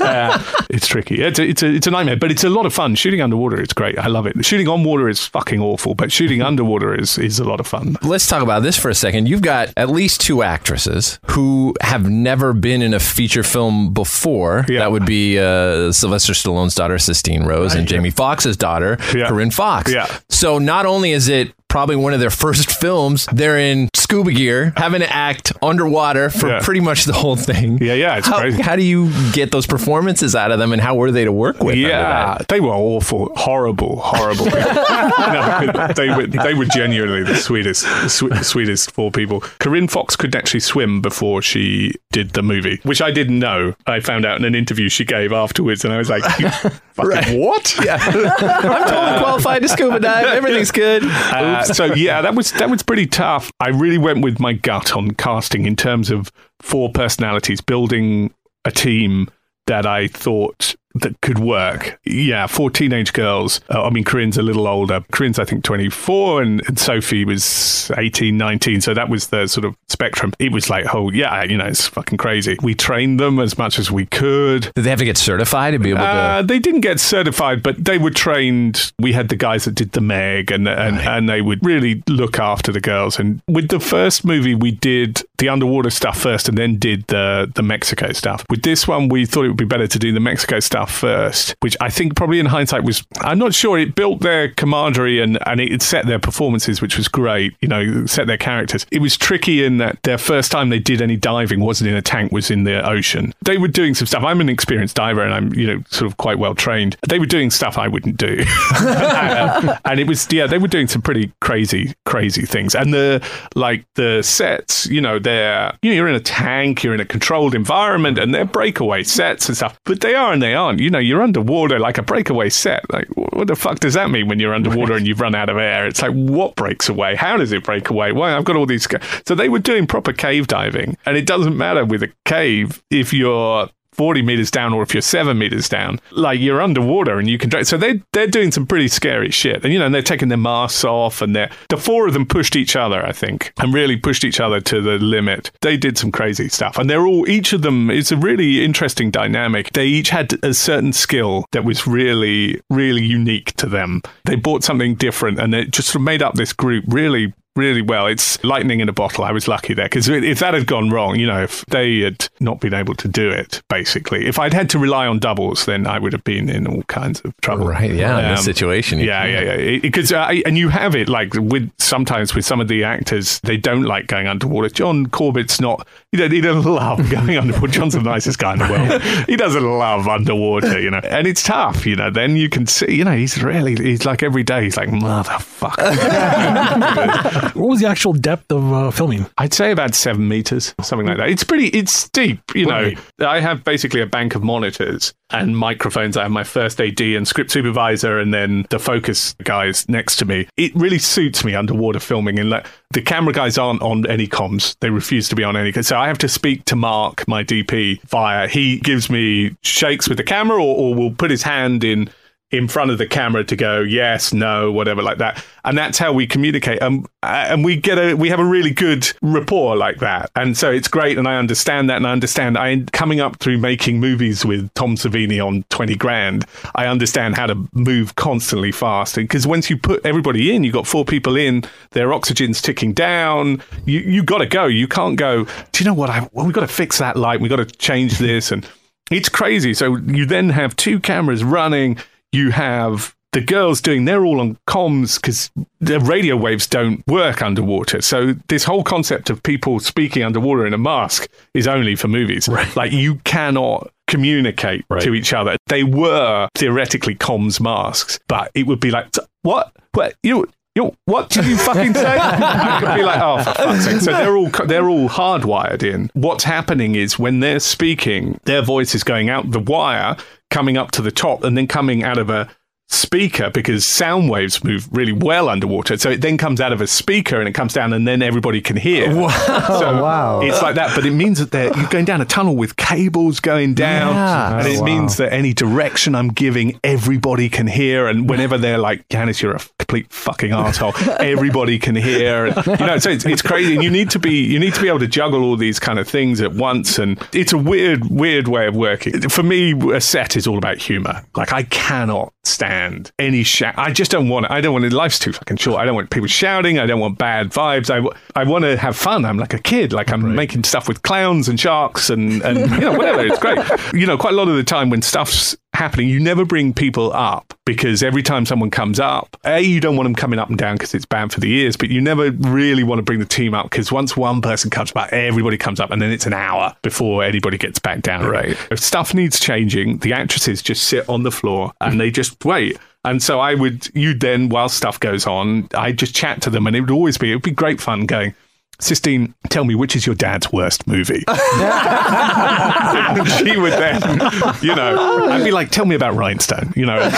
uh, it's tricky. It's a, it's, a, it's a nightmare, but it's a lot of fun. Shooting underwater is great. I love it. Shooting on water is fucking awful, but shooting underwater is, is a lot of fun. Let's talk about this for a second. You've got at least two actresses who have never been in a feature film before. Yeah. That would be uh, Sylvester Stallone's daughter, Sistine Rose, and Jamie Foxx's daughter, Yeah. Corinne Foxx. Yeah. So not only is it probably one of their first films, they're in scuba gear, having to act underwater for Yeah. pretty much the whole thing. Yeah, yeah, it's how, crazy. how do you get those performances out of them, and how were they to work with? Yeah, they were awful, horrible, horrible no, they were they were genuinely the sweetest, swe- sweetest four people. Corinne Foxx couldn't actually swim before she did the movie, which I didn't know. I found out in an interview she gave afterwards, and I was like, "You fucking what?" I'm totally qualified to scuba dive. Everything's good. Uh, so yeah, that was that was pretty tough. I really went with my gut on casting in terms of four personalities, building a team that I thought that could work. Yeah, four teenage girls. Uh, I mean, Corinne's a little older. Corinne's, I think, 24, and, and Sophie was 18, 19. So that was the sort of spectrum. It was like, oh, yeah, you know, it's fucking crazy. We trained them as much as we could. Did they have to get certified to be able to? Uh, they didn't get certified, but they were trained. We had the guys that did the Meg, and and, and they would really look after the girls. And with the first movie, we did the underwater stuff first, and then did the the Mexico stuff. With this one, we thought it would be better to do the Mexico stuff first, which I think probably in hindsight was, I'm not sure, it built their camaraderie and, and it set their performances, which was great, you know, set their characters. It was tricky in that their first time they did any diving wasn't in a tank, was in the ocean. They were doing some stuff. I'm an experienced diver and I'm, you know, sort of quite well trained. They were doing stuff I wouldn't do. and, uh, and it was, yeah, they were doing some pretty crazy, crazy things. And the, like, the sets, you know, they're, you know, you're in a tank, you're in a controlled environment and they're breakaway sets and stuff, but they are and they aren't. You know, you're underwater like a breakaway set. Like, what the fuck does that mean when you're underwater and you've run out of air? It's like, what breaks away? How does it break away? Why? I've got all these. So they were doing proper cave diving, and it doesn't matter with a cave if you're 40 meters down or if you're seven meters down, like you're underwater and you can drive. So they, they're doing some pretty scary shit. And, you know, and they're taking their masks off and they're, the four of them pushed each other, I think, and really pushed each other to the limit. They did some crazy stuff. And they're all, each of them, it's a really interesting dynamic. They each had a certain skill that was really, really unique to them. They brought something different and it just made up this group really really well. It's lightning in a bottle. I was lucky there because if that had gone wrong, you know, if they had not been able to do it, basically, if I'd had to rely on doubles, then I would have been in all kinds of trouble. Right. Yeah. in this Um, situation. Yeah, yeah, yeah. Because uh, and you have it like with sometimes with some of the actors, they don't like going underwater. John Corbett's not. He don't, he doesn't love going underwater. John's the nicest guy in the world. He doesn't love underwater, you know. And it's tough, you know. Then you can see, you know, he's really he's like every day. He's like motherfucker. What was the actual depth of uh, filming? I'd say about seven meters, something like that. It's pretty, it's steep, you know. Right. I have basically a bank of monitors and microphones. I have my first AD and script supervisor, and then the focus guys next to me. It really suits me underwater filming, and like the camera guys aren't on any comms. They refuse to be on any. So I have to speak to Mark, my DP, via. He gives me shakes with the camera, or, or will put his hand in in front of the camera to go yes, no, whatever like that, and that's how we communicate. Um, uh, and we get a we have a really good rapport like that, and so it's great. And I understand that, and I understand. I coming up through making movies with Tom Savini on Twenty Grand. I understand how to move constantly fast, because once you put everybody in, you got four people in, their oxygen's ticking down. You you got to go. You can't go. Do you know what? I well, we got to fix that light. We got to change this and. It's crazy. So you then have two cameras running. You have the girls doing, they're all on comms because the radio waves don't work underwater. So this whole concept of people speaking underwater in a mask is only for movies. right. Like you cannot communicate to each other. They were theoretically comms masks, but it would be like, what? What? You. You, what did you fucking say? I could be like, oh, for fuck's sake. So they're all they're all hardwired in. What's happening is when they're speaking, their voice is going out the wire, coming up to the top, and then coming out of a speaker because sound waves move really well underwater. So it then comes out of a speaker and it comes down, and then everybody can hear. Wow. So wow. It's like that, but it means that they're, you're going down a tunnel with cables going down, Yeah. and it Oh, wow. means that any direction I'm giving, everybody can hear. And whenever they're like, "Johannes, you're a complete fucking asshole," everybody can hear. And, you know, so it's, it's crazy. And you need to be you need to be able to juggle all these kind of things at once. And it's a weird, weird way of working. For me, a set is all about humor. Like I cannot stand any shout. I just don't want it. I don't want it. Life's too fucking short. I don't want people shouting. I don't want bad vibes. I, w- I want to have fun. I'm like a kid. Like I'm making stuff with clowns and sharks and, and you know, whatever. It's great. You know, quite a lot of the time when stuff's happening, you never bring people up because every time someone comes up, A, you don't want them coming up and down because it's bad for the ears, but you never really want to bring the team up because once one person comes back, everybody comes up and then it's an hour before anybody gets back down. Right. If stuff needs changing, the actresses just sit on the floor and they just wait. And so I would, you then, while stuff goes on, I just chat to them and it would always be, it would be great fun going, Sistine, tell me which is your dad's worst movie. she would then, you know, I'd be like, tell me about Rhinestone, you know.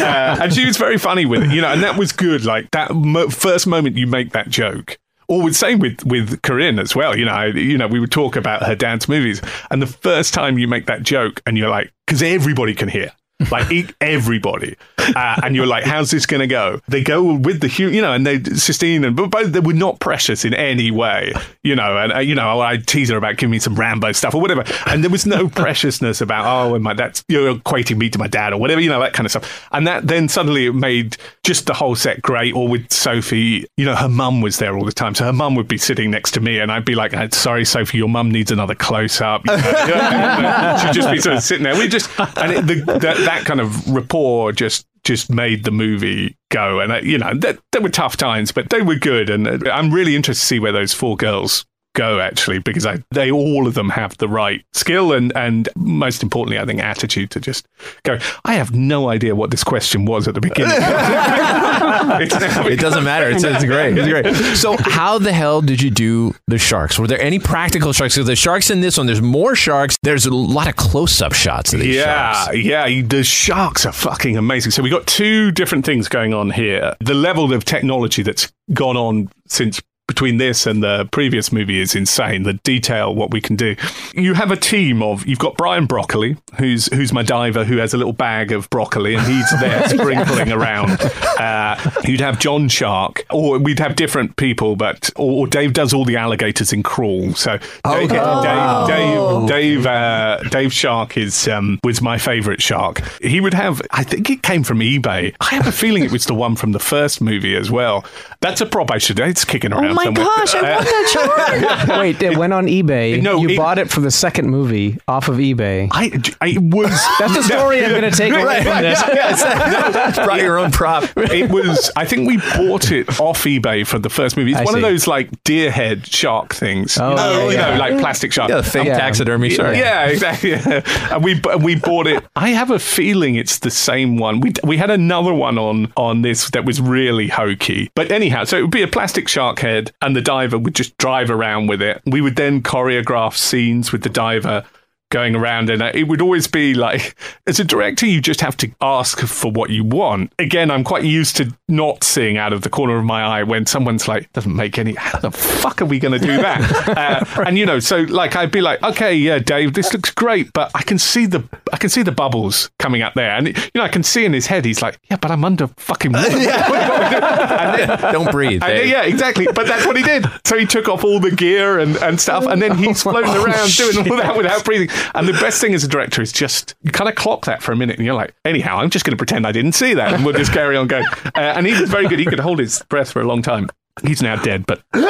Uh, and she was very funny with it, you know, and that was good. Like that mo- first moment you make that joke. Or with same with with Corinne as well. You know, I, you know, we would talk about her dance movies, and the first time you make that joke, and you're like, because everybody can hear, like eat everybody, uh, and you're like, how's this going to go? They go with the human, you know, and they Sistine and but both they were not precious in any way, you know. And uh, you know, I tease her about giving me some Rambo stuff or whatever, and there was no preciousness about oh, and my that's you're equating me to my dad or whatever, you know, that kind of stuff. And that then suddenly it made just the whole set great. Or with Sophie, you know, her mum was there all the time, so her mum would be sitting next to me, and I'd be like, "Uh, sorry, Sophie, your mum needs another close up. You know, she'd just be sort of sitting there. We just and it, the, that, that kind of rapport just just made the movie go. And uh, you know, there were tough times, but they were good. And uh, I'm really interested to see where those four girls go actually because I, they all of them have the right skill and and most importantly I think attitude to just go I have no idea what this question was at the beginning it doesn't matter. It's, it's great. It's great. So, how the hell did you do the sharks? Were there any practical sharks? Because the sharks in this one, there's more sharks. There's a lot of close-up shots of these yeah, sharks. yeah. The sharks are fucking amazing. So we got two different things going on here. The level of technology that's gone on since between this and the previous movie is insane. The detail, what we can do. You have a team of you've got Brian Broccoli, who's who's my diver, who has a little bag of broccoli, and he's there sprinkling around. Uh, you'd have John Shark, or we'd have different people, but or, or Dave does all the alligators in Crawl. So Okay. Dave, Oh. Dave, Dave, uh, Dave Shark is um, was my favourite shark. He would have, I think it came from eBay. I have a feeling it was the one from the first movie as well. That's a prop I should. It's kicking around. Oh my somewhere. gosh, I want that shark. Wait, it went on eBay. No, you it- bought it for the second movie off of eBay. I, I was. That's the story I'm going to take away from this. Brought your own prop. It was. I think we bought it off eBay for the first movie. It's I one of those like deer head shark things. Oh, you know, yeah, you yeah. know, like plastic shark. Yeah, the fake Yeah. taxidermy shark. Yeah, exactly. and we we bought it. I have a feeling it's the same one. We we had another one on on this that was really hokey. But anyhow, so it would be a plastic shark head, and the diver would just drive around with it. We would then choreograph scenes with the diver. Going around, and uh, it would always be like, as a director, you just have to ask for what you want. Again, I'm quite used to not seeing out of the corner of my eye when someone's like, doesn't make any, how the fuck are we going to do that? uh, and you know, so like, I'd be like, okay, yeah, Dave, this looks great, but I can see the, I can see the bubbles coming up there. And, you know, I can see in his head, he's like, yeah, but I'm under fucking water. and then, Don't breathe. then- yeah, exactly. But that's what he did. So he took off all the gear and, and stuff, and then he's floating around doing all that without breathing. And the best thing as a director is just you kind of clock that for a minute, and you're like, anyhow, I'm just going to pretend I didn't see that, and we'll just carry on going. Uh, and he was very good. He could hold his breath for a long time. He's now dead, but uh,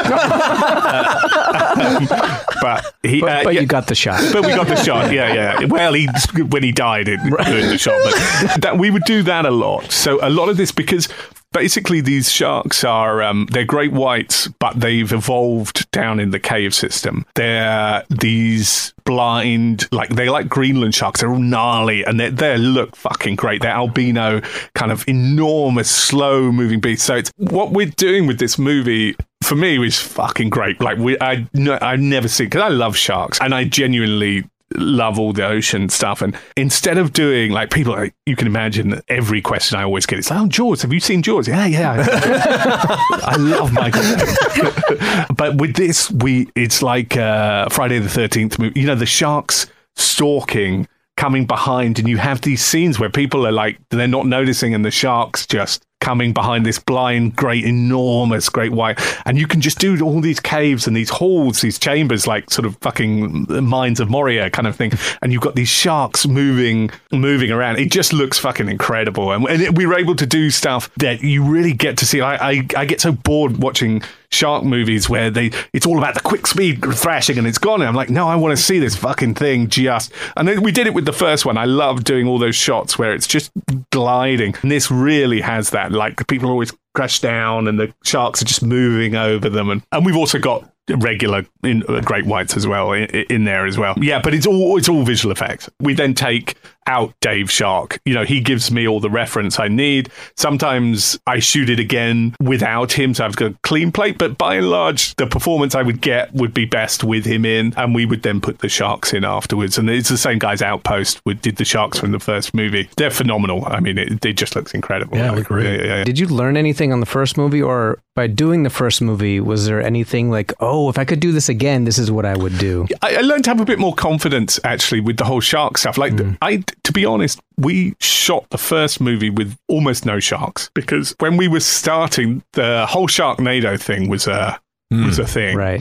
but he. But, uh, but yeah. you got the shot. But we got the shot. Yeah, yeah. Well, he when he died, it ruined the shot. But that we would do that a lot. So a lot of this because basically these sharks are um, they're great whites, but they've evolved down in the cave system. They're these blind, like they're like Greenland sharks. They're all gnarly and they they look fucking great. They're albino, kind of enormous, slow moving beasts. So it's what we're doing with this movie for me was fucking great. Like we, I, no, I've never seen because I love sharks and I genuinely love all the ocean stuff. And instead of doing like people, like, you can imagine every question I always get. It's like, oh, Jaws. Have you seen Jaws? Yeah, yeah. I love Michael. But with this, we it's like uh, Friday the Thirteenth movie. You know, the sharks stalking. Coming behind, and you have these scenes where people are like, they're not noticing, and the sharks just coming behind this blind, great, enormous, great white. And you can just do all these caves and these halls, these chambers, like sort of fucking mines of Moria kind of thing. And you've got these sharks moving, moving around. It just looks fucking incredible. And, and it, we were able to do stuff that you really get to see. I, I, I get so bored watching shark movies where they it's all about the quick speed thrashing and it's gone. And I'm like no I want to see this fucking thing just and then we did it with the first one. I love doing all those shots where it's just gliding. And this really has that like people are always crash down and the sharks are just moving over them. And, and we've also got regular in, uh, great whites as well in, in there as well. Yeah but it's all it's all visual effects. We then take out Dave Shark you know he gives me all the reference I need sometimes I shoot it again without him so I've got a clean plate but by and large the performance I would get would be best with him in and we would then put the sharks in afterwards and it's the same guys outpost we did the sharks from the first movie they're phenomenal I mean it, it just looks incredible Yeah, look great. yeah, yeah, yeah. Did you learn anything on the first movie, or by doing the first movie, was there anything like, oh, if I could do this again, this is what I would do? I, I learned to have a bit more confidence actually with the whole shark stuff. Like mm. I, to be honest, we shot the first movie with almost no sharks because when we were starting, the whole Sharknado thing was a was a thing, Right.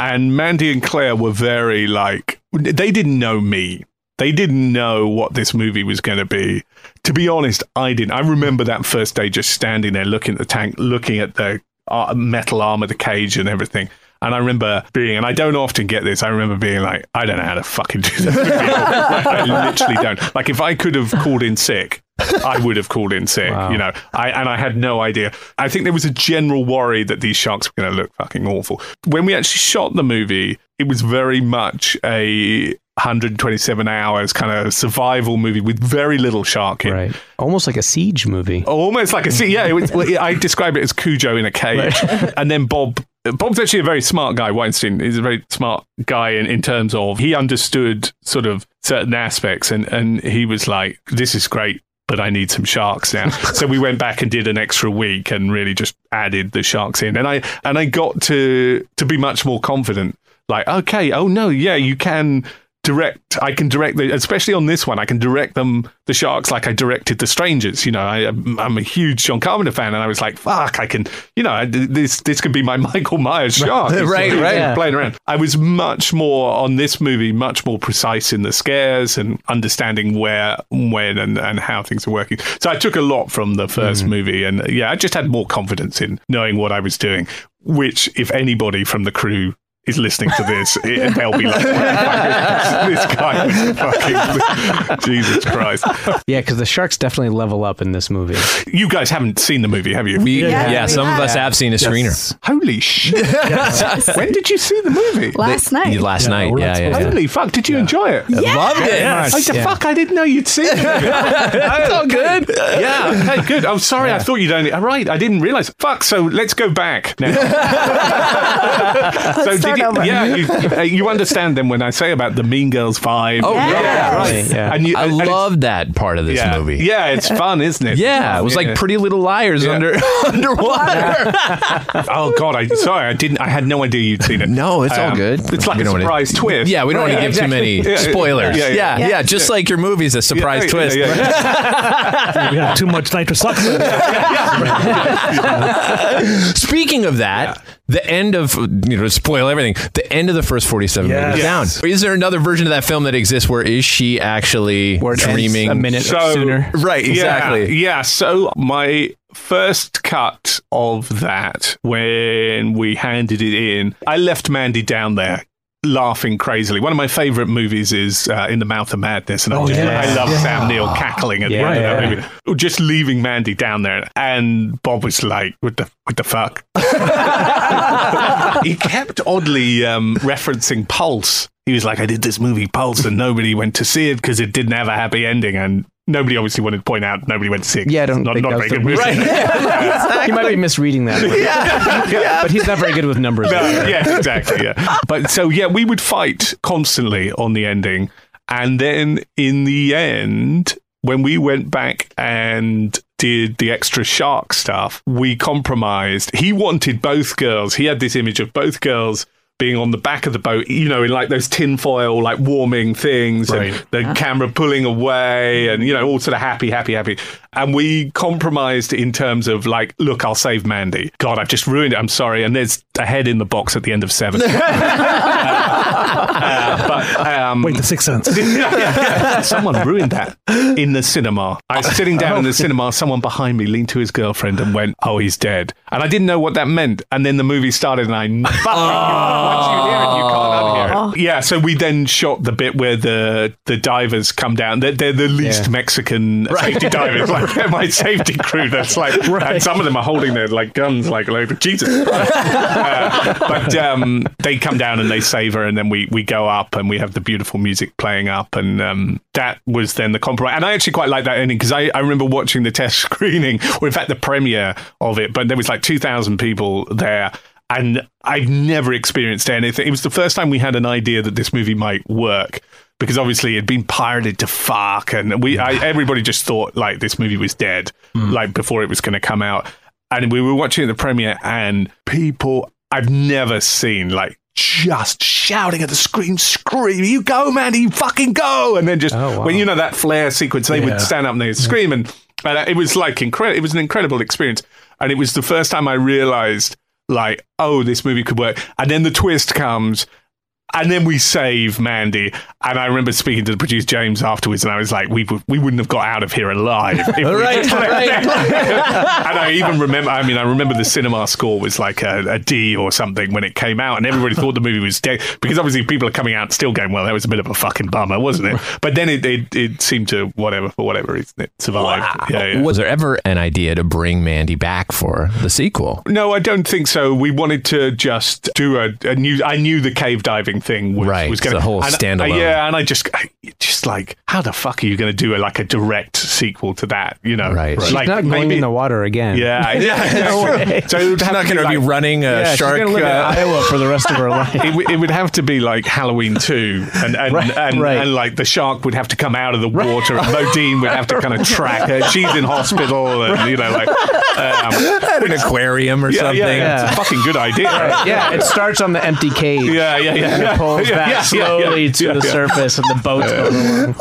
and Mandy and Claire were very like they didn't know me. They didn't know what this movie was going to be. To be honest, I didn't. I remember that first day just standing there looking at the tank, looking at the uh, metal arm of the cage and everything. And I remember being, and I don't often get this, I remember being like, I don't know how to fucking do this. I literally don't. Like, if I could have called in sick, I would have called in sick, you know. I and I had no idea. I think there was a general worry that these sharks were going to look fucking awful. When we actually shot the movie, it was very much a 127 hours kind of survival movie with very little shark in. Right. Almost like a siege movie. Almost like a sea. Yeah, it was, well, I describe it as Cujo in a cage, and then Bob. Bob's actually a very smart guy. Weinstein is a very smart guy in, in terms of he understood sort of certain aspects, and and he was like, "This is great." But I need some sharks now. so we went back and did an extra week and really just added the sharks in. And I and I got to to be much more confident. Like, okay, oh no, yeah, you can direct i can direct the especially on this one i can direct them the sharks like i directed the strangers you know I, i'm a huge john carpenter fan and i was like fuck i can you know I- this this could be my michael myers shark It's Right, right. Yeah. playing around i was much more on this movie much more precise in the scares and understanding where when and, and how things are working so i took a lot from the 1st mm-hmm. movie and yeah i just had more confidence in knowing what i was doing which if anybody from the crew is listening to this, it, they'll be like, "This guy was fucking Jesus Christ." Yeah, because the sharks definitely level up in this movie. You guys haven't seen the movie, have you? We, yeah, Yeah, we some of us have. have seen a screener. Holy shit! when did you see the movie? Last night. Last night, we're yeah, not yeah, supposed yeah. Holy fuck! Did you enjoy it? Loved it. I said, Yeah. fuck, I didn't know you'd seen it. it's all good. Yeah, hey, good. I'm sorry, I thought you'd only. All right, I didn't realize. Fuck, so let's go back now. so start you, over. yeah, you, uh, you understand then when I say about the Mean Girls vibe. Oh, yeah. Yeah. right. Yeah. And you, I and it's- loved that part of this yeah. movie. Yeah, it's fun, isn't it? Yeah, it was like Pretty Little Liars Yeah. under underwater. Oh God, I sorry, I didn't. I had no idea you'd seen it. No, it's all Um, good. It's like We a don't wanna- surprise twist. Yeah, we don't want to give too many Yeah, yeah. spoilers. Yeah, Yeah, yeah. yeah, just like your movie's a surprise Yeah, twist. yeah, yeah. we had too much nitrous oxide. Speaking of that, the end of you know spoil everything. The end of the first forty-seven Yes. minutes Yes. down. Is there another version of that film that exists where is she actually Where it ends dreaming a minute So- sooner. Right, exactly. Yeah, yeah. So my first cut of that, when we handed it in, I left Mandy down there. Laughing crazily. One of my favorite movies is uh, In the Mouth of Madness, and I, just, yes. I love Sam Neill cackling at the Yeah, of that movie. Just leaving Mandy down there, and Bob was like, "What the, what the fuck?" he kept oddly um, referencing Pulse. He was like, "I did this movie Pulse, and nobody went to see it because it didn't have a happy ending." And nobody obviously wanted to point out nobody went to see it. Yeah, I don't not, think not a very the good movie. Right. You might be misreading that. yeah. yeah. But he's not very good with numbers. No, yeah, exactly. Yeah. But so yeah, we would fight constantly on the ending, and then in the end, when we went back and did the extra shark stuff, we compromised. He wanted both girls. He had this image of both girls being on the back of the boat, you know, in like those tinfoil, like warming things, and the camera pulling away, and you know, all sort of happy, happy, happy. And we compromised in terms of like, look, I'll save Mandy. God, I've just ruined it. I'm sorry. And there's a head in the box at the end of seven. Uh, but um, Wait, the Sixth Sense. someone ruined that in the cinema. I was sitting down in the cinema. Someone behind me leaned to his girlfriend and went, "Oh, he's dead." And I didn't know what that meant. And then the movie started, and I fucking once you hear it, you can't unhear it. Yeah. So we then shot the bit where the the divers come down. They're, they're the least Yeah. Mexican safety divers. Like they're my safety crew. That's like, and some of them are holding their like guns, like, like Jesus. Uh, but um, they come down and they save her, and then we we go up and we have the beautiful music playing up, and um, that was then the compromise. And I actually quite like that ending because I, I remember watching the test screening, or in fact the premiere of it, but there was like two thousand people there. And I've never experienced anything. It was the first time we had an idea that this movie might work because obviously it'd been pirated to fuck, and we I, everybody just thought like this movie was dead, like before it was going to come out. And we were watching the premiere, and people I've never seen like just shouting at the screen, scream, "You go, Mandy! You fucking go!" And then just when you know that flare sequence, they Yeah. would stand up and they'd scream, and, and uh, it was like incredible. It was an incredible experience, and it was the first time I realized, like, oh, this movie could work. And then the twist comes. And then we save Mandy, and I remember speaking to the producer James afterwards, and I was like, "We would- we wouldn't have got out of here alive." Right, right. and I even remember, I mean, I remember the cinema score was like a, a D or something when it came out, and everybody thought the movie was dead because obviously people are coming out still going, "Well, that was a bit of a fucking bummer, wasn't it?" But then it it, it seemed to whatever for whatever reason it survived. Yeah, yeah. Was there ever an idea to bring Mandy back for the sequel? No, I don't think so. We wanted to just do a, a new. I knew the cave diving thing was, Right, was going the whole and, standalone. yeah, and I just, I, just like, how the fuck are you going to do a, like a direct sequel to that? You know, Right. She's Like not going maybe- in the water again. Yeah, yeah. No yeah. So it would She's not going to be like- running a Yeah, shark. gonna live in uh, Iowa for the rest of her life. it, w- it would have to be like Halloween 2 and and, Right, and, right. and like the shark would have to come out of the water and Modine would have to kind of track her she's in hospital and you know like um, an aquarium or yeah, something. yeah, yeah. It's a fucking good idea right? yeah, it starts on the empty cage. Yeah, yeah, yeah, yeah. It pulls Yeah, back yeah, yeah, slowly yeah, to yeah, the yeah. surface, and the boat's going along.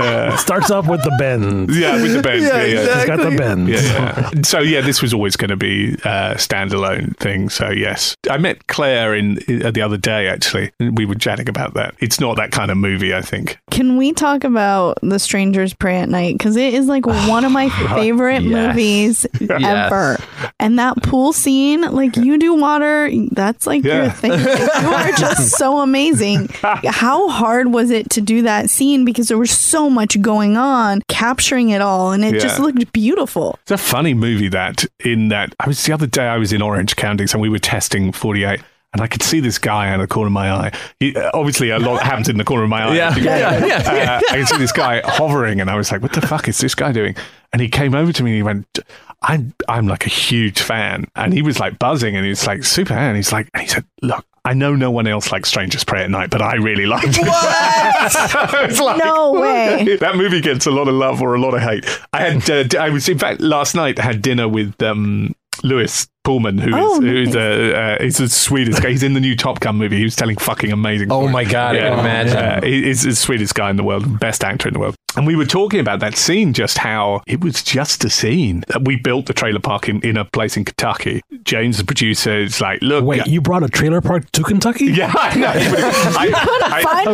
Uh, Starts off with the bends. yeah with the bend yeah, yeah, He's got the bends. Yeah, yeah. So yeah, this was always going to be a standalone thing. So yes, I met Claire in, in the other day. Actually, and we were chatting about that. It's not that kind of movie. I think. Can we talk about The Strangers Prey at Night? Because it is like one of my favorite Yes. movies Yes. ever. And that pool scene, like you do water, that's like your thing. Like, you are just so amazing. How hard was it to do that scene? Because there was so much going on, capturing it all, and it just looked beautiful. It's a funny movie that in that I was the other day I was in Orange County and we were testing 48 and I could see this guy out of the corner of my eye. He, uh, obviously, a lot happens in the corner of my eye. Yeah, yeah, yeah, Uh, I could see this guy hovering, and I was like, "What the fuck is this guy doing?" And he came over to me and he went, "I'm I'm like a huge fan," and he was like buzzing, and he was like Superman. And he's like, and he said, "Look." I know no one else likes Strangers Prey at Night, but I really liked it. Was like, No way. that movie gets a lot of love or a lot of hate. I had, uh, I was in fact last night. I had dinner with um, Lewis Pullman, who is Oh, who's nice. a uh, he's the sweetest guy. He's in the new Top Gun movie. He was telling fucking amazing. Oh stories. my God, I can imagine. Uh, he- he's the sweetest guy in the world, best actor in the world. And we were talking about that scene, just how it was just a scene. We built the trailer park in, in a place in Kentucky. James, the producer, is like, look, Wait, you brought a trailer park to Kentucky? yeah, I know. I, I, Find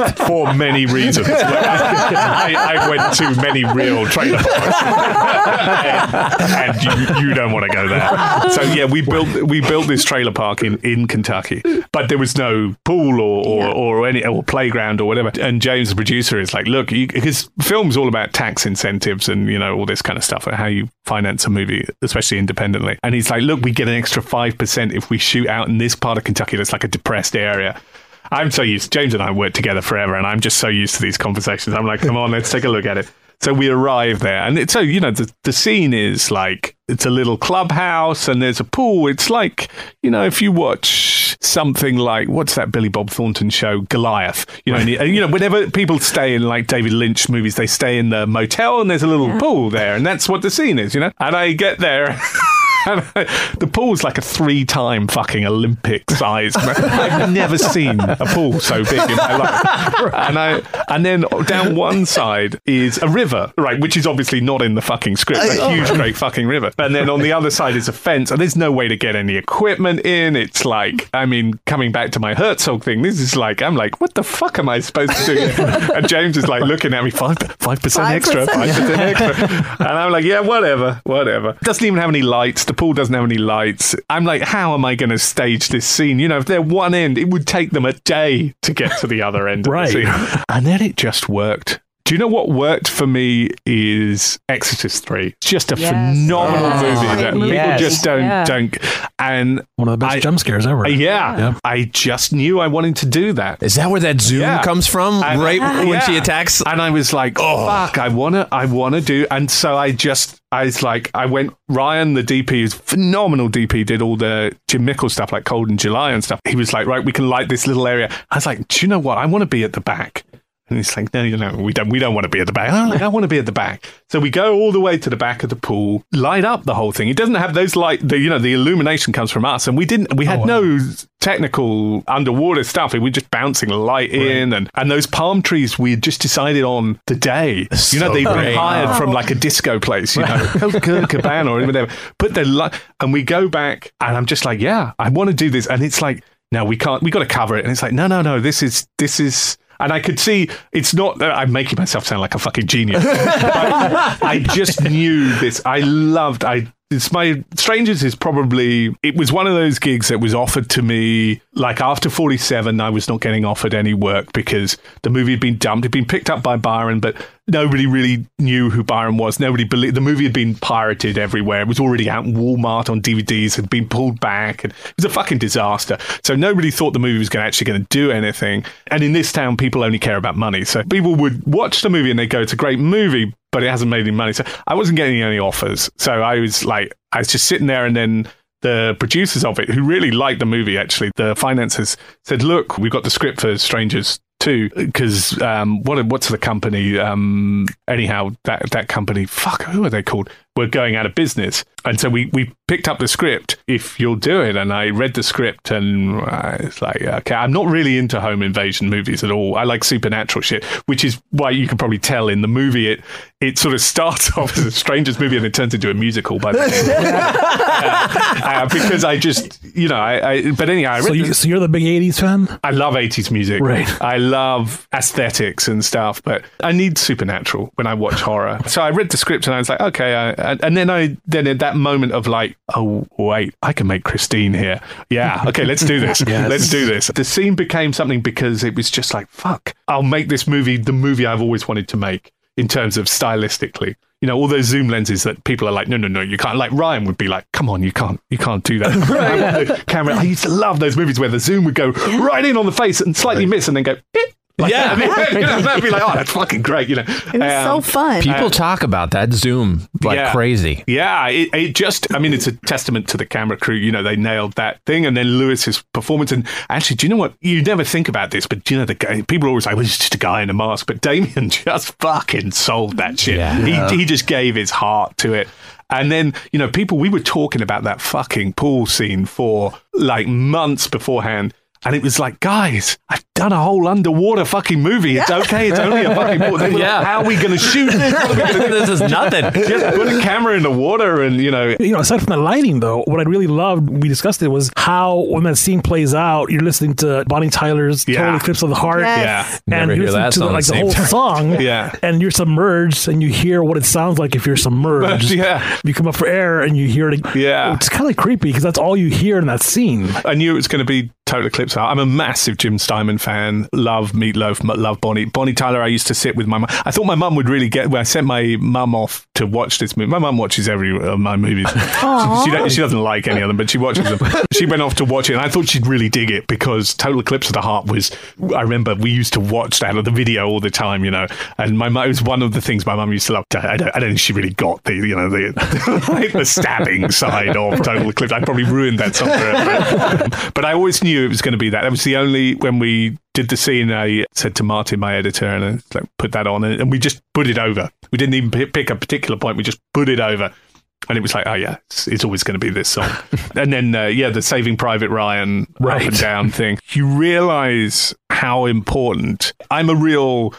I, for many reasons. I, I went to many real trailer parks, and you, you don't want to go there. So yeah, we built we built this trailer park in, in Kentucky, but there was no pool or or, Yeah. or any or playground or whatever. And James, the producer, is like, look, you, because film's all about tax incentives and you know all this kind of stuff, and how you finance a movie, especially independently. And he's like, look, we get an extra five percent if we shoot out in this part of Kentucky that's like a depressed area. I'm so used. James and I worked together forever, and I'm just so used to these conversations. I'm like, come on, let's take a look at it. So we arrive there, and it's so you know the the scene is like it's a little clubhouse, and there's a pool. It's like you know if you watch something like what's that Billy Bob Thornton show Goliath. You know, and you- and, you know whenever people stay in like David Lynch movies, they stay in the motel, and there's a little pool there, and that's what the scene is. You know, and I get there. And the pool's like a three-time fucking Olympic size. I've never seen a pool so big in my life. And I, and then down one side is a river, right, which is obviously not in the fucking script. A oh. huge, great fucking river. And then on the other side is a fence, and there's no way to get any equipment in. It's like, I mean, coming back to my Herzog thing, this is like, I'm like, what the fuck am I supposed to do? And James is like looking at me, five five percent extra, 5%. five percent extra. And I'm like, yeah, whatever, whatever. Doesn't even have any lights. The pool doesn't have any lights. I'm like, how am I going to stage this scene? You know, if they're one end, it would take them a day to get to the other end. Right. Of the scene. And then it just worked. Do you know what worked for me is Exorcist 3. It's just a Yes. phenomenal Yes. movie Great that people Yes. just don't Yeah. don't and one of the best I- jump scares ever. yeah, Yeah. I just knew I wanted to do that. Is that where that zoom Yeah. comes from? And- right when yeah. she attacks? And I was like, oh, fuck, I wanna, I wanna do. And so I just, I was like, I went. Ryan, the DP, is phenomenal. DP did all the Jim Mickle stuff, like Cold in July and stuff. He was like, right, we can light this little area. I was like, do you know what? I want to be at the back. And he's like, no, you know, we don't, we don't want to be at the back. I'm like, I want to be at the back. So we go all the way to the back of the pool, light up the whole thing. It doesn't have those light, the, you know, the illumination comes from us. And we didn't, we had oh, no technical underwater stuff. We were just bouncing light in and, and those palm trees we had just decided on the day. You know, So they've been great. hired from like a disco place, you know, Coca Cabana or whatever. Put the light, and we go back and I'm just like, yeah, I want to do this. And it's like, no, we can't, we got to cover it. And it's like, no, no, no, this is, this is, and I could see it's not that I'm making myself sound like a fucking genius. but I just knew this. I loved, I, it's my Strangers is probably, it was one of those gigs that was offered to me like after 47. I was not getting offered any work because the movie had been dumped. It had been picked up by Byron, but nobody really knew who Byron was. Nobody believed the movie had been pirated everywhere. It was already out in Walmart on DVDs, had been pulled back, and it was a fucking disaster. So nobody thought the movie was going actually going to do anything. And in this town, people only care about money. So people would watch the movie and they go, "It's a great movie." But it hasn't made any money. So I wasn't getting any offers. So I was like, I was just sitting there and then the producers of it, who really liked the movie, actually, the financiers said, "Look, we've got the script for Strangers." Too, because um, what what's the company? Um, anyhow, that that company, fuck, who are they called? We're going out of business, and so we we picked up the script. If you'll do it, and I read the script, and uh, it's like, okay, I'm not really into home invasion movies at all. I like supernatural shit, which is why you can probably tell in the movie it it sort of starts off as a strangers movie and it turns into a musical by the end. uh, uh, because I just, you know, I, I but anyhow, I read So, you, the- so you're the big 80s fan? I love 80s music. Right. I love aesthetics and stuff, but I need supernatural when I watch horror. So I read the script and I was like, okay. I, and- and then I, then at that moment of like, oh, wait, I can make Christine here. Yeah. Okay, let's do this. Yes. Let's do this. The scene became something because it was just like, fuck, I'll make this movie the movie I've always wanted to make in terms of stylistically. You know, all those zoom lenses that people are like, no, no, no, you can't. Like Ryan would be like, come on, you can't, you can't do that. I want camera. I used to love those movies where the zoom would go right in on the face and slightly miss, and then go. "Eh." Like Yeah. that. you know, that'd be like, oh, that's fucking great. You know, It was so Um, fun. People talk about that Zoom like Yeah. crazy. Yeah, it, it just, I mean, it's a testament to the camera crew. You know, they nailed that thing. And then Lewis's performance. And actually, do you know what? You never think about this, but do you know, the guy, people always like, well, he's just a guy in a mask. But Damian just fucking sold that shit. Yeah. He, he just gave his heart to it. And then, you know, people, we were talking about that fucking pool scene for like months beforehand. And it was like, guys, I've done a whole underwater fucking movie. It's okay. It's only a fucking pool. They were like, Yeah. How are we going to shoot this? What are we gonna do? this is nothing. Just put a camera in the water and, you know, You know, aside from the lighting, though, what I really loved, we discussed it, was how when that scene plays out, you're listening to Bonnie Tyler's Yeah. Total Eclipse of the Heart. Yes. yeah. And Never you're hear that listening to the, like the the same whole song, Yeah. and you're submerged, and you hear what it sounds like if you're submerged. Yeah. you come up for air, and you hear it. Yeah. it's kind of creepy because that's all you hear in that scene. I knew it was going to be Total Eclipse. I'm a massive Jim Steinman fan. Love Meat Loaf. Love Bonnie. Bonnie Tyler. I used to sit with my mum. I thought my mum would really get. When I sent my mum off to watch this movie. My mum watches every of my movies. she, she, she doesn't like any of them, but she watches them. she went off to watch it, and I thought she'd really dig it because Total Eclipse of the Heart was. I remember we used to watch that on the video all the time, you know. And my mum it was one of the things my mum used to love. I don't, I don't think she really got the you know the like the stabbing side of Total Eclipse. I probably ruined that somewhere. But, but I always knew it was going to be that. That was the only when we did the scene. I said to Martin, my editor, and I like, put that on, and, we just put it over. We didn't even pi- pick a particular point. We just put it over. And it was like, oh yeah, it's, it's always going to be this song. and then, uh, yeah, the Saving Private Ryan up and down thing. You realize how important. I'm a real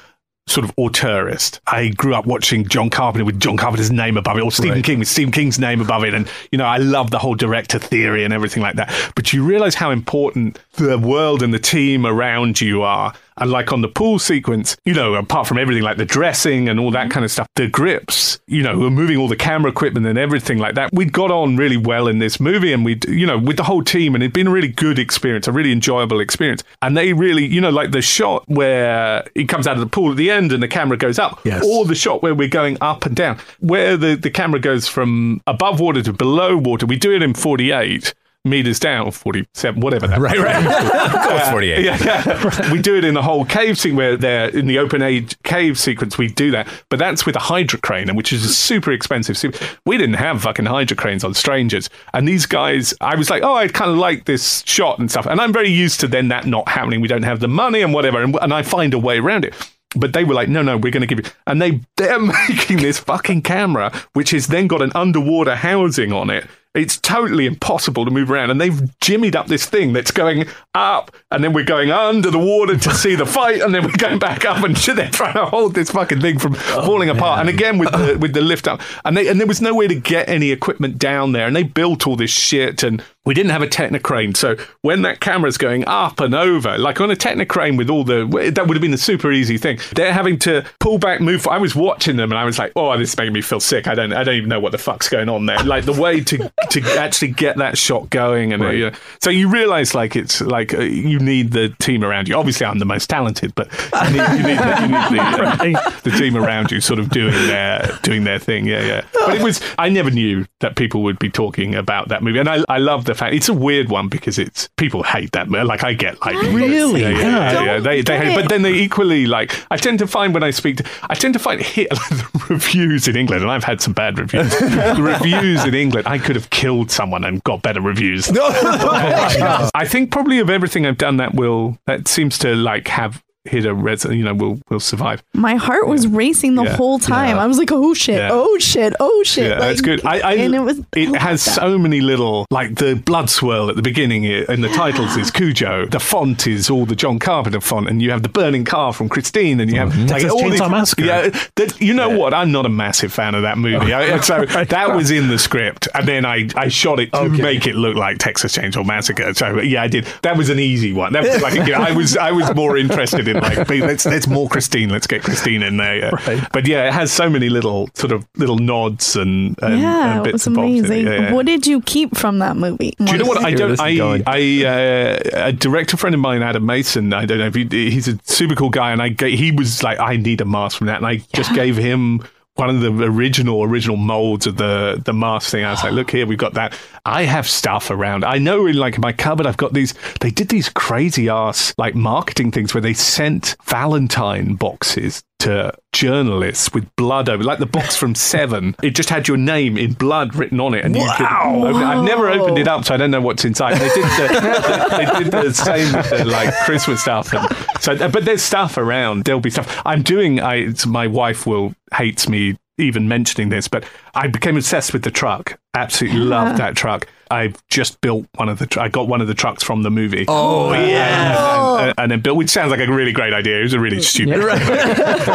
sort of auteurist. I grew up watching John Carpenter with John Carpenter's name above it, or Stephen King with Stephen King's name above it. And, you know, I love the whole director theory and everything like that. But you realize how important the world and the team around you are. And like on the pool sequence, you know, apart from everything like the dressing and all that mm-hmm. kind of stuff, the grips, you know, we're moving all the camera equipment and everything like that. We'd got on really well in this movie and we'd, you know, with the whole team and it'd been a really good experience, a really enjoyable experience. And they really, you know, like the shot where he comes out of the pool at the end and the camera goes up, Yes. or the shot where we're going up and down, where the, the camera goes from above water to below water. We do it in 48 meters down, or 47, whatever that Right, right. Of course, uh, 48. yeah, yeah. we do it in the whole cave scene where they're in the open age cave sequence. We do that, but that's with a hydro crane, which is a super expensive. suit. We didn't have fucking hydro cranes on Strangers, and these guys. I was like, oh, I kind of like this shot and stuff, and I'm very used to then that not happening. We don't have the money and whatever, and, and I find a way around it. but they were like, no, no, we're going to give you. And they they're making this fucking camera, which has then got an underwater housing on it. It's totally impossible to move around, and they've jimmied up this thing that's going up, and then we're going under the water to see the fight, and then we're going back up, and they're trying to hold this fucking thing from oh, falling apart. And again with the with the lift up, and they and there was no way to get any equipment down there, and they built all this shit, and we didn't have a technocrane. so when that camera's going up and over, like on a technocrane with all the, that would have been a super easy thing. They're having to pull back, move. I was watching them and I was like, oh, this is making me feel sick. I don't, I don't even know what the fuck's going on there. Like the way to to actually get that shot going, and uh, you know, so you realize like it's like uh, you need the team around you. Obviously, I'm the most talented, but you need, you need, the, you need the, uh, the team around you sort of doing their doing their thing. Yeah, yeah. But it was, I never knew that people would be talking about that movie, and I, I love the fact it's a weird one because it's people hate that. Like I get like Really? yeah, yeah, Yeah. They, they hate it. but then they equally like. I tend to find when I speak, to, I tend to find hit the reviews in England, and I've had some bad reviews. reviews in England, I could have killed someone and got better reviews. No, I think probably of everything I've done, that will that seems to like have hit a res. You know, we'll we'll survive. My heart was racing the Yeah. whole time. Yeah. I was like, "Oh shit! Yeah. Oh shit! Oh shit!" Yeah, like, that's good. I, I, and it was. It I has that. so many little, like the blood swirl at the beginning, i- and the titles is Cujo. The font is all the John Carpenter font, and you have the burning car from Christine, and you have mm-hmm. like Texas all Chainsaw these- Massacre. Yeah, that, you know what? I'm not a massive fan of that movie. Oh. I, so that was in the script, and then I, I shot it to make it look like Texas Chainsaw Massacre. So yeah, I did. That was an easy one. That was like you know, I was I was more interested in like let's let's more Christine. Let's get Christine in there. Yeah. But yeah, it has so many little sort of little nods and, and, yeah, and bits was and bobs. in it. amazing. Yeah, yeah. What did you keep from that movie? Do you know what I don't? this I. I uh, a director friend of mine, Adam Mason. I don't know if he, he's a super cool guy, and I he was like, I need a mask from that, and I just gave him one of the original original molds of the the mask thing. I was like, look here, we've got that. I have stuff around. I know in like my cupboard, I've got these. They did these crazy ass like marketing things where they sent Valentine boxes to journalists with blood over, like the box from Seven. It just had your name in blood written on it, and you could. I've never opened it up, so I don't know what's inside. They did the, they did the same with the, like Christmas stuff, and so. But there's stuff around. There'll be stuff. I'm doing. I my wife will hates me even mentioning this, but I became obsessed with the truck. Absolutely loved that truck. I've just built one of the. Tr- I got one of the trucks from the movie. Oh, uh, yeah. and, and, and then built, which sounds like a really great idea. It was a really stupid.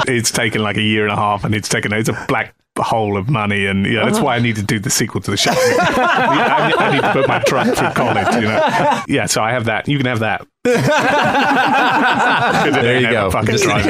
it's taken like a year and a half, and it's taken. It's a black hole of money, and you know that's uh-huh. why I need to do the sequel to the show. I, need- I need to put my truck through college. You know, yeah. So I have that. You can have that. There you go. Fucking drive.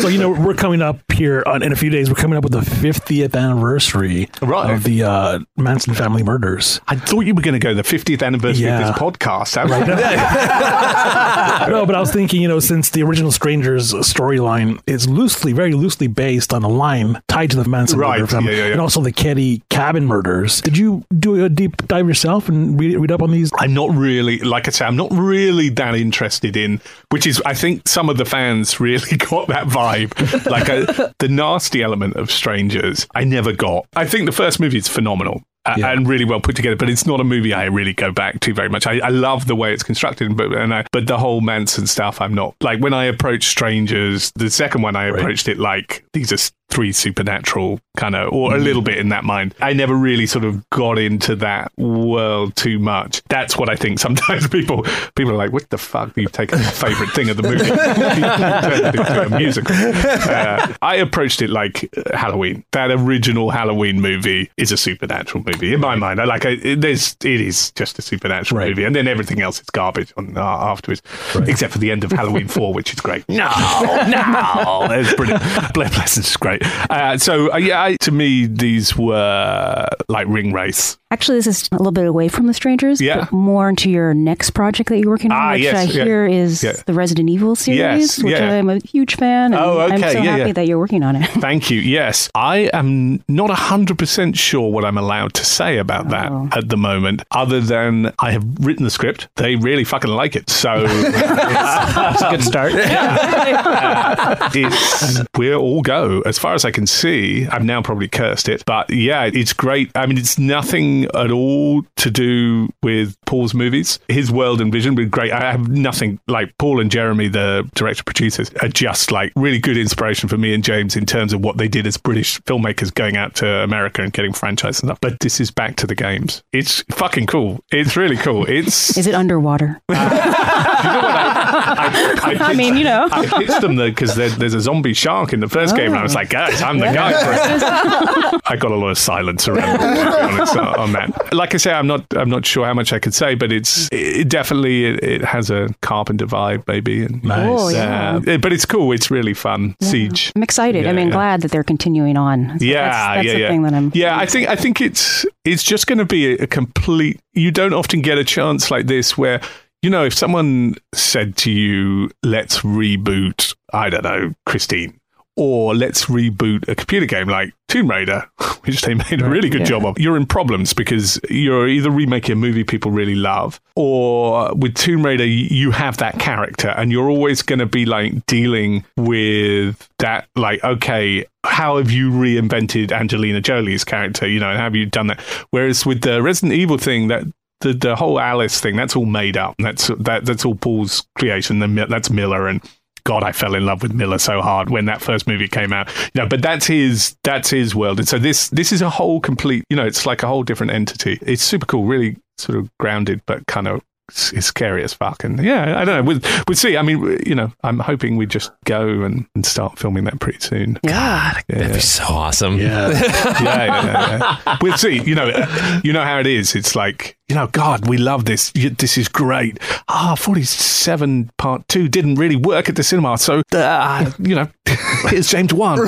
so you know we're coming up here on, in a few days. We're coming up with the 50th anniversary Right. of the uh, Manson family murders. I thought you were going to go the 50th anniversary Yeah. of this podcast. I was no, but I was thinking, you know, since the original Strangers storyline is loosely, very loosely based on a line tied to the Manson Right, murder family, yeah, yeah, yeah. and also the Keddie cabin murders. Did you do a deep dive yourself and read, read up on these? I'm not really, like I say, I'm not really that interested in, which is, I think some of the fans really got that vibe. like uh the nasty element of Strangers, I never got. I think the first movie is phenomenal. uh, Yeah. And really well put together, but it's not a movie I really go back to very much. I, I love the way it's constructed, but and I, but the whole Manson stuff, I'm not like when I approached Strangers. The second one, I approached it like these are s- three supernatural kind of, or a little bit in that mind. I never really sort of got into that world too much. That's what I think. Sometimes people people are like, "What the fuck? You've taken the favorite thing of the movie, turned it into a musical." Uh, I approached it like Halloween. That original Halloween movie is a supernatural movie in my mind. I like it. it- There's it is just a supernatural Right. movie, and then everything else is garbage on uh, afterwards, except for the end of Halloween Four, which is great. No, no, it's brilliant. Blair Pleasence is great. Uh, so uh, yeah, I, to me, these were like ring race. Actually, this is a little bit away from the strangers, Yeah. but more into your next project that you're working on, Ah, which yes, I yeah. hear is Yeah. the Resident Evil series, Yes, which. I'm a huge fan. And Oh, I'm okay, so yeah, happy that you're working on it. Thank you. Yes, I am not hundred percent sure what I'm allowed to say about that Oh. at the moment, other than I have written the script. They really fucking like it, so That's a good start. uh, it's we're all go as far as I can see. I've now probably cursed it, but yeah, it's great. I mean, it's nothing at all to do with Paul's movies. His world and vision were great. I have nothing like Paul and Jeremy, the director producers, are just like really good inspiration for me and James in terms of what they did as British filmmakers going out to America and getting franchise and stuff. But this is back to the games. It's fucking cool. It's really cool. It's Is it underwater? I, I mean, you know. I pitched them because there, there's a zombie shark in the first game, and I was oh. like, guys, I'm the guy for it. I got a lot of silence around it, honest, on that. Like I say, I'm not, I'm not sure how much I could say, but it's it definitely it, it has a Carpenter vibe, maybe. And, Nice. Oh, yeah. uh, but it's cool. It's really fun. Siege. I'm excited. I mean, yeah. glad that they're continuing on. So yeah, that's, that's yeah, the yeah. thing that I'm. yeah, I think I think it's it's just going to be a, a complete. You don't often get a chance like this where you know if someone said to you, "Let's reboot," I don't know, Christine. Or let's reboot a computer game like Tomb Raider, which they made a really good yeah. job of. You're in problems because you're either remaking a movie people really love, or with Tomb Raider, you have that character and you're always going to be like dealing with that, like, okay, how have you reinvented Angelina Jolie's character? You know, and have you done that? Whereas with the Resident Evil thing, that the, the whole Alice thing, that's all made up. That's that that's all Paul's creation. That's Milla and God, I fell in love with Milla so hard when that first movie came out. You know, but that's his that's his world. And so this this is a whole complete. You know, it's like a whole different entity. It's super cool, really sort of grounded, but kind of s- it's scary as fuck. And yeah, I don't know. We'll, we'll see. I mean, you know, I'm hoping we just go and, and start filming that pretty soon. Yeah. That'd be so awesome. Yeah. yeah, yeah, yeah, yeah. We'll see. You know, you know how it is. It's like, you know, God, we love this. This is great. Ah, 47 part two didn't really work at the cinema. So, uh, you know, here's James Wan.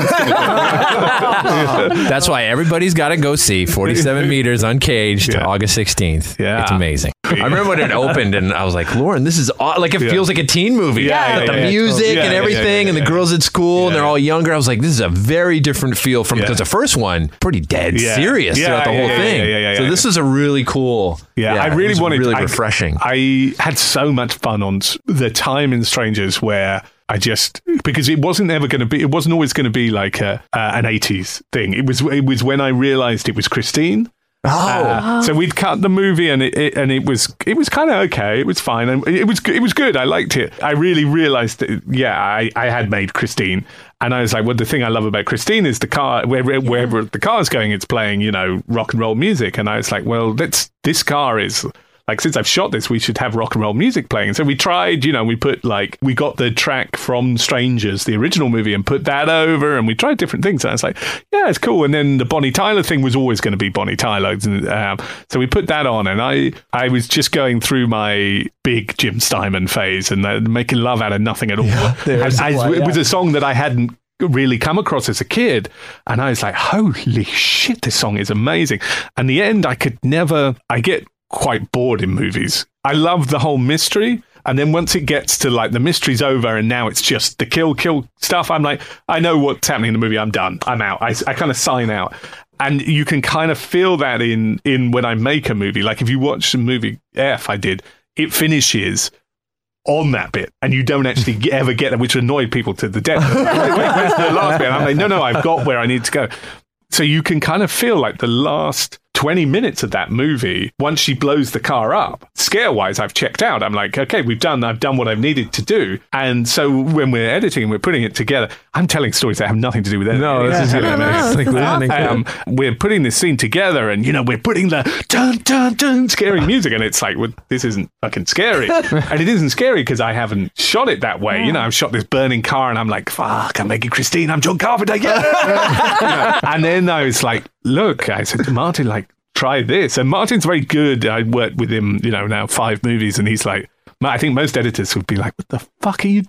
That's why everybody's got to go see 47 meters uncaged August 16th. Yeah. It's amazing. I remember when it opened and I was like, Lauren, this is aw-. like, it Yeah. feels like a teen movie. Yeah, With yeah, the yeah, music. Yeah, and yeah, everything yeah, and the girls at school and they're all younger. I was like, this is a very different feel from Yeah. because the first one, pretty dead Yeah. serious Yeah, throughout the yeah, whole yeah, thing. yeah, yeah, yeah, so yeah. this is a really cool. Yeah, I it really was wanted really I- refreshing. I had so much fun on the time in Strangers where I just because it wasn't ever going to be it wasn't always going to be like a uh, an 80s thing. It was it was when I realized it was Christine. Uh, so we'd cut the movie and it, it and it was it was kind of okay. It was fine and it was it was good. I liked it. I really realized that yeah, I, I had made Christine and I was like, well, the thing I love about Christine is the car wherever wherever the car's going, it's playing you know rock and roll music. And I was like, well, that's this car is like since I've shot this, we should have rock and roll music playing. So we tried, you know, we put like we got the track from Strangers, the original movie, and put that over, and we tried different things. And I was like, yeah, it's cool. And then the Bonnie Tyler thing was always going to be Bonnie Tyler, and, um, so we put that on. And I I was just going through my big Jim Steinman phase and uh, making love out of nothing at all. And I- one, it was a song that I hadn't really come across as a kid and I was like holy shit this song is amazing and the end I could never I get quite bored in movies I love the whole mystery and then once it gets to like the mystery's over and now it's just the kill kill stuff I'm like I know what's happening in the movie I'm done I'm out I, I kind of sign out and you can kind of feel that in in when I make a movie like if you watch the movie F I did it finishes on that bit, and you don't actually get- ever get that, which annoyed people to the death. wait, wait, where's the last bit? And I'm like, no, no, I've got where I need to go. So you can kind of feel like the last 20 minutes of that movie, once she blows the car up, scare wise, I've checked out. I'm like, okay, we've done, I've done what I've needed to do. And so when we're editing and we're putting it together, I'm telling stories that have nothing to do with it. No, this is No, no, this is awesome. um, we're putting this scene together and, you know, we're putting the dun, dun, dun scary music. And it's like, well, this isn't fucking scary. and it isn't scary because I haven't shot it that way. You know, I've shot this burning car and I'm like, fuck, I'm making Christine, I'm John Carpenter. Yeah. You know, and then I was like, look, I said to Martin, like, try this. And Martin's very good. I worked with him, you know, now five movies. And he's like, I think most editors would be like, what the fuck are you?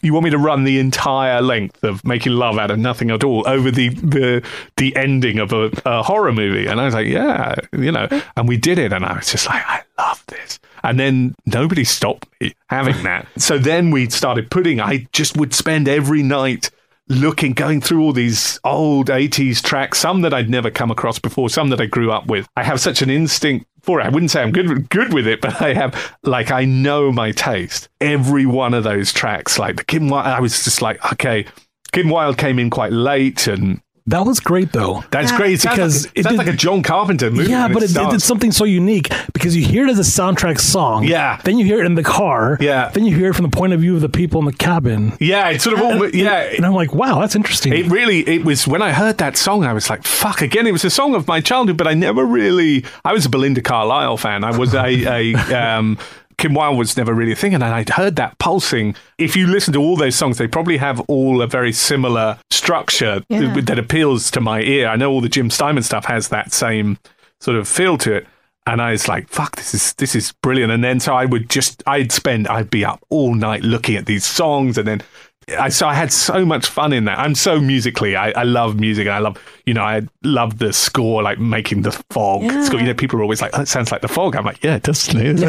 You want me to run the entire length of making love out of nothing at all over the the the ending of a, a horror movie? And I was like, yeah, you know. And we did it, and I was just like, I love this. And then nobody stopped me having that. so then we started putting. I just would spend every night looking, going through all these old 80s tracks, some that I'd never come across before, some that I grew up with. I have such an instinct for it. I wouldn't say I'm good good with it, but I have like I know my taste. Every one of those tracks, like the Kim Wilde, I was just like, okay, Kim Wilde came in quite late and That was great though. That's great. It because like, it sounds did- like a John Carpenter movie. Yeah, but it, it did something so unique because you hear it as a soundtrack song. Yeah. Then you hear it in the car. Yeah. Then you hear it from the point of view of the people in the cabin. Yeah, it's sort of all. Yeah, And I'm like, wow, that's interesting. It really, it was when I heard that song, I was like, fuck, again, it was a song of my childhood, but I never really, I was a Belinda Carlisle fan. I was a, a um, Kim Wilde was never really a thing, and I'd heard that pulsing. If you listen to all those songs, they probably have all a very similar structure Yeah. that, that appeals to my ear. I know all the Jim Steinman stuff has that same sort of feel to it. And I was like, fuck, this is this is brilliant. And then so I would just I'd spend I'd be up all night looking at these songs and then I so I had so much fun in that. I'm so musically. I, I love music and I love you know, I love the score, like making the fog Yeah. score. You know, people are always like, Oh, it sounds like the fog. I'm like, Yeah, it does to me.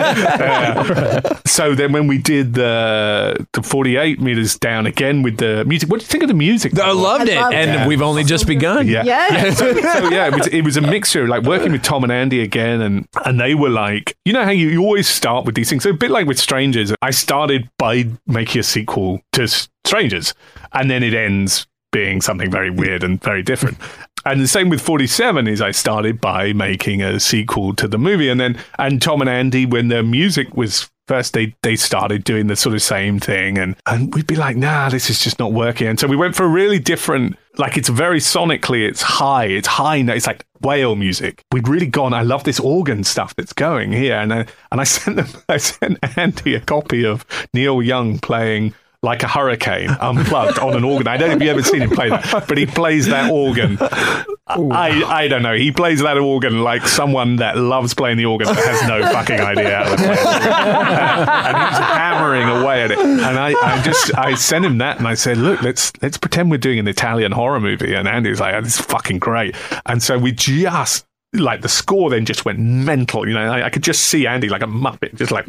Uh, so then when we did the the 48 meters down again with the music, what do you think of the music? I loved I it, loved and it. we've only just begun. Yeah. Yes. so, so, yeah, it was it was a mixture, like working with Tom and Andy again, and and they were like, you know how you, you always start with these things. So a bit like with Strangers, I started by making a sequel to Strangers, and then it ends being something very weird and very different. And the same with 47 is I started by making a sequel to the movie. And then and Tom and Andy when their music was first they they started doing the sort of same thing. And and we'd be like nah this is just not working. And so we went for a really different like it's very sonically it's high it's high it's like whale music. We'd really gone I love this organ stuff that's going here. And I, and I sent them I sent Andy a copy of Neil Young playing like a hurricane unplugged on an organ. I don't know if you've ever seen him play that, but he plays that organ. I, I don't know. He plays that organ like someone that loves playing the organ but has no fucking idea how to play it. and he's hammering away at it. And I, I just I sent him that and I said, look, let's let's pretend we're doing an Italian horror movie. And Andy's like, oh, this is fucking great. And so we just like the score then just went mental. You know, I, I could just see Andy like a muppet, just like,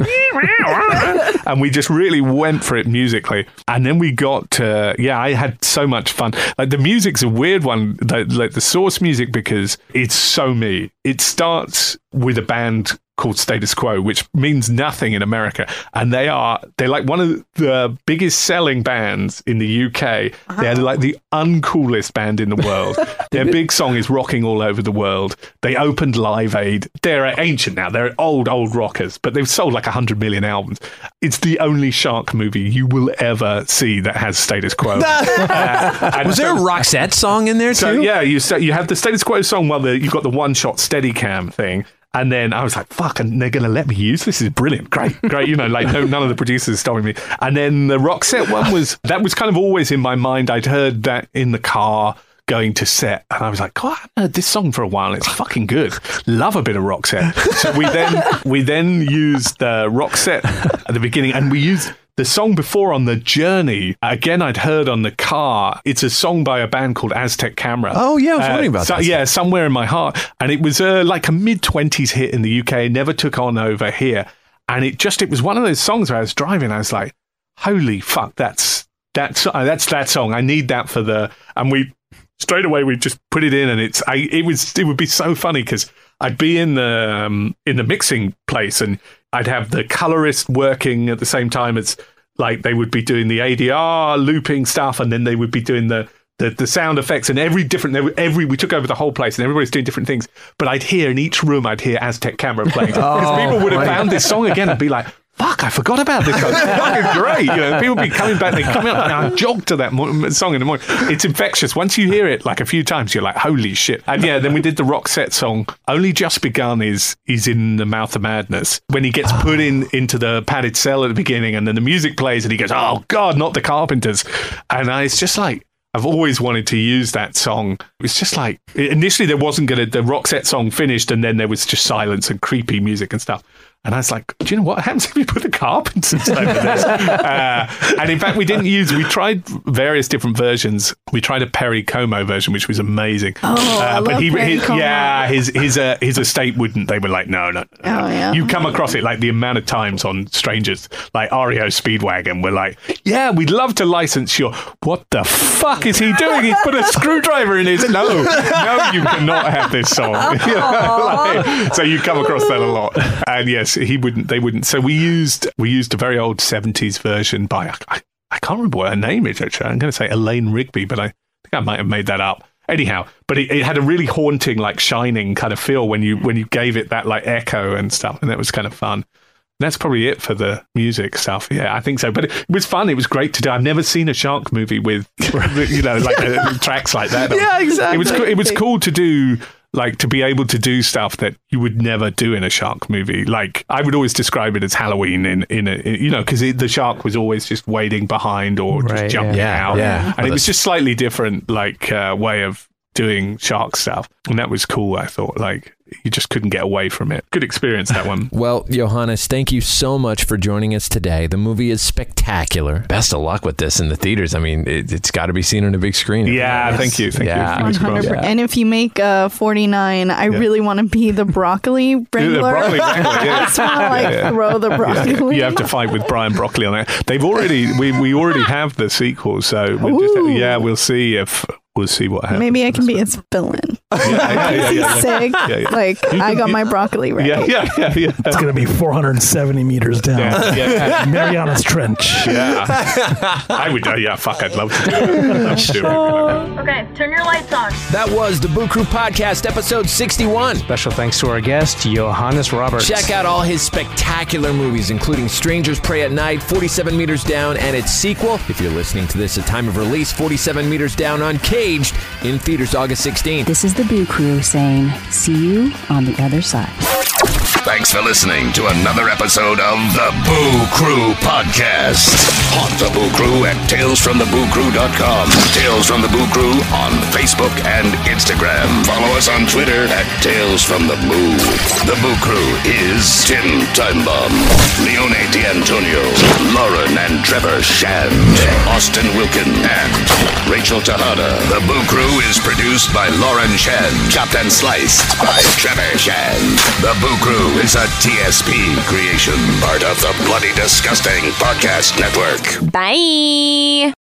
and we just really went for it musically. And then we got to, yeah, I had so much fun. Like the music's a weird one, like, like the source music, because it's so me. It starts with a band called Status Quo, which means nothing in America. And they are, they're like one of the biggest selling bands in the UK. They're like the uncoolest band in the world. Their big song is Rocking All Over the World. They opened Live Aid. They're ancient now. They're old, old rockers, but they've sold like 100 million albums. It's the only shark movie you will ever see that has Status Quo. Uh, and Was there a Roxette song in there so too? yeah, you so you have the status quo song while the, you've got the one shot steady cam thing. And then I was like, fuck, and they're going to let me use this? This is brilliant. Great, great. You know, like no, none of the producers stopping me. And then the Roxette one was, that was kind of always in my mind. I'd heard that in the car going to set. And I was like, God, I haven't heard this song for a while. It's fucking good. Love a bit of Roxette. So we then, we then used the Roxette at the beginning and we used, the song before on the journey, again, I'd heard on the car. It's a song by a band called Aztec Camera. Oh, yeah, I was wondering about so- that. Yeah, somewhere in my heart, and it was uh, like a mid twenties hit in the UK. Never took on over here, and it just it was one of those songs where I was driving. I was like, "Holy fuck, that's that's uh, that's that song. I need that for the." And we straight away we just put it in, and it's I it was it would be so funny because I'd be in the um, in the mixing place, and I'd have the colorist working at the same time as like they would be doing the ADR looping stuff, and then they would be doing the the, the sound effects and every different every we took over the whole place and everybody's doing different things. But I'd hear in each room I'd hear Aztec Camera playing because people oh, would have found this song again and be like. Fuck! I forgot about this song. Fucking great. You know, people be coming back. They come out and I jog to that mo- song in the morning. It's infectious. Once you hear it like a few times, you're like, "Holy shit!" And yeah, then we did the Roxette song. Only just begun is is in the mouth of madness when he gets put in into the padded cell at the beginning, and then the music plays, and he goes, "Oh God, not the Carpenters!" And I, it's just like I've always wanted to use that song. It's just like initially there wasn't gonna the Roxette song finished, and then there was just silence and creepy music and stuff. And I was like, do you know what happens if we put the Carpenters over this? Uh, and in fact, we didn't use. We tried various different versions. We tried a Perry Como version, which was amazing. Uh, Oh, I love he, Perry his, Como. yeah, his his uh, his estate wouldn't. They were like, no, no. no. Oh, yeah. You come across it like the amount of times on Strangers, like REO Speedwagon, we're like, yeah, we'd love to license your. What the fuck is he doing? He's put a screwdriver in his. No, no, you cannot have this song. You like, so you come across that a lot, and yes, he wouldn't. They wouldn't. So we used we used a very old seventies version by I, I can't remember what her name is. Actually, I'm going to say Elaine Rigby, but I. think I might have made that up. Anyhow, but it, it had a really haunting, like shining kind of feel when you when you gave it that like echo and stuff, and that was kind of fun. That's probably it for the music stuff. Yeah, I think so. But it was fun. It was great to do. I've never seen a shark movie with, you know, like uh, tracks like that. Yeah, exactly. It was it was cool to do. Like to be able to do stuff that you would never do in a shark movie. Like I would always describe it as Halloween in in a in- you know because the shark was always just waiting behind or Right, just jumping yeah. out. Yeah, yeah. and it was just slightly different like uh, way of doing shark stuff, and that was cool. I thought like you just couldn't get away from it. Good experience that one. Well, Johannes, thank you so much for joining us today. The movie is spectacular. Best of luck with this in the theaters. I mean, it, it's got to be seen on a big screen. Yeah, thank you, thank Yeah. you. Fingers crossed. 100%. And if you make uh, 49, I really want to be the broccoli wrangler. broccoli wrangler, yeah. I just want to like Yeah. throw the broccoli. You have to fight with Brian Broccoli on that. They've already we, we already have the sequel, so we'll just, yeah, we'll see if we'll see what happens. Maybe I can be his villain. yeah, yeah, yeah, yeah, sick. Yeah, yeah. Like I got you- my broccoli right. yeah, yeah, yeah, yeah. It's going to be 470 meters down. Yeah, yeah. Mariana's Trench. Yeah, I would. Uh, yeah, fuck, I'd love to do it. I'd do it. Okay, turn your lights on. That was the Boo Crew Podcast, episode 61. Special thanks to our guest, Johannes Roberts. Check out all his spectacular movies, including Strangers Prey at Night, 47 Meters Down, and its sequel. If you're listening to this at time of release, 47 Meters Down Uncaged in theaters August 16th. This is the Boo Crew saying, see you on the other side. Thanks for listening to another episode of the Boo Crew Podcast. Haunt the Boo Crew at talesfromthebooCrew.com. Tales from the Boo Crew on Facebook and Instagram. Follow us on Twitter at Tales from the Boo. The Boo Crew is Tim Timebomb, Leone D'Antonio, Lauren and Trevor Shand, Austin Wilkin, and Rachel Tejada. The Boo Crew is produced by Lauren Shand, chopped and sliced by Trevor Shand. The Boo Crew is a TSP creation, part of the Bloody Disgusting Podcast Network. Bye.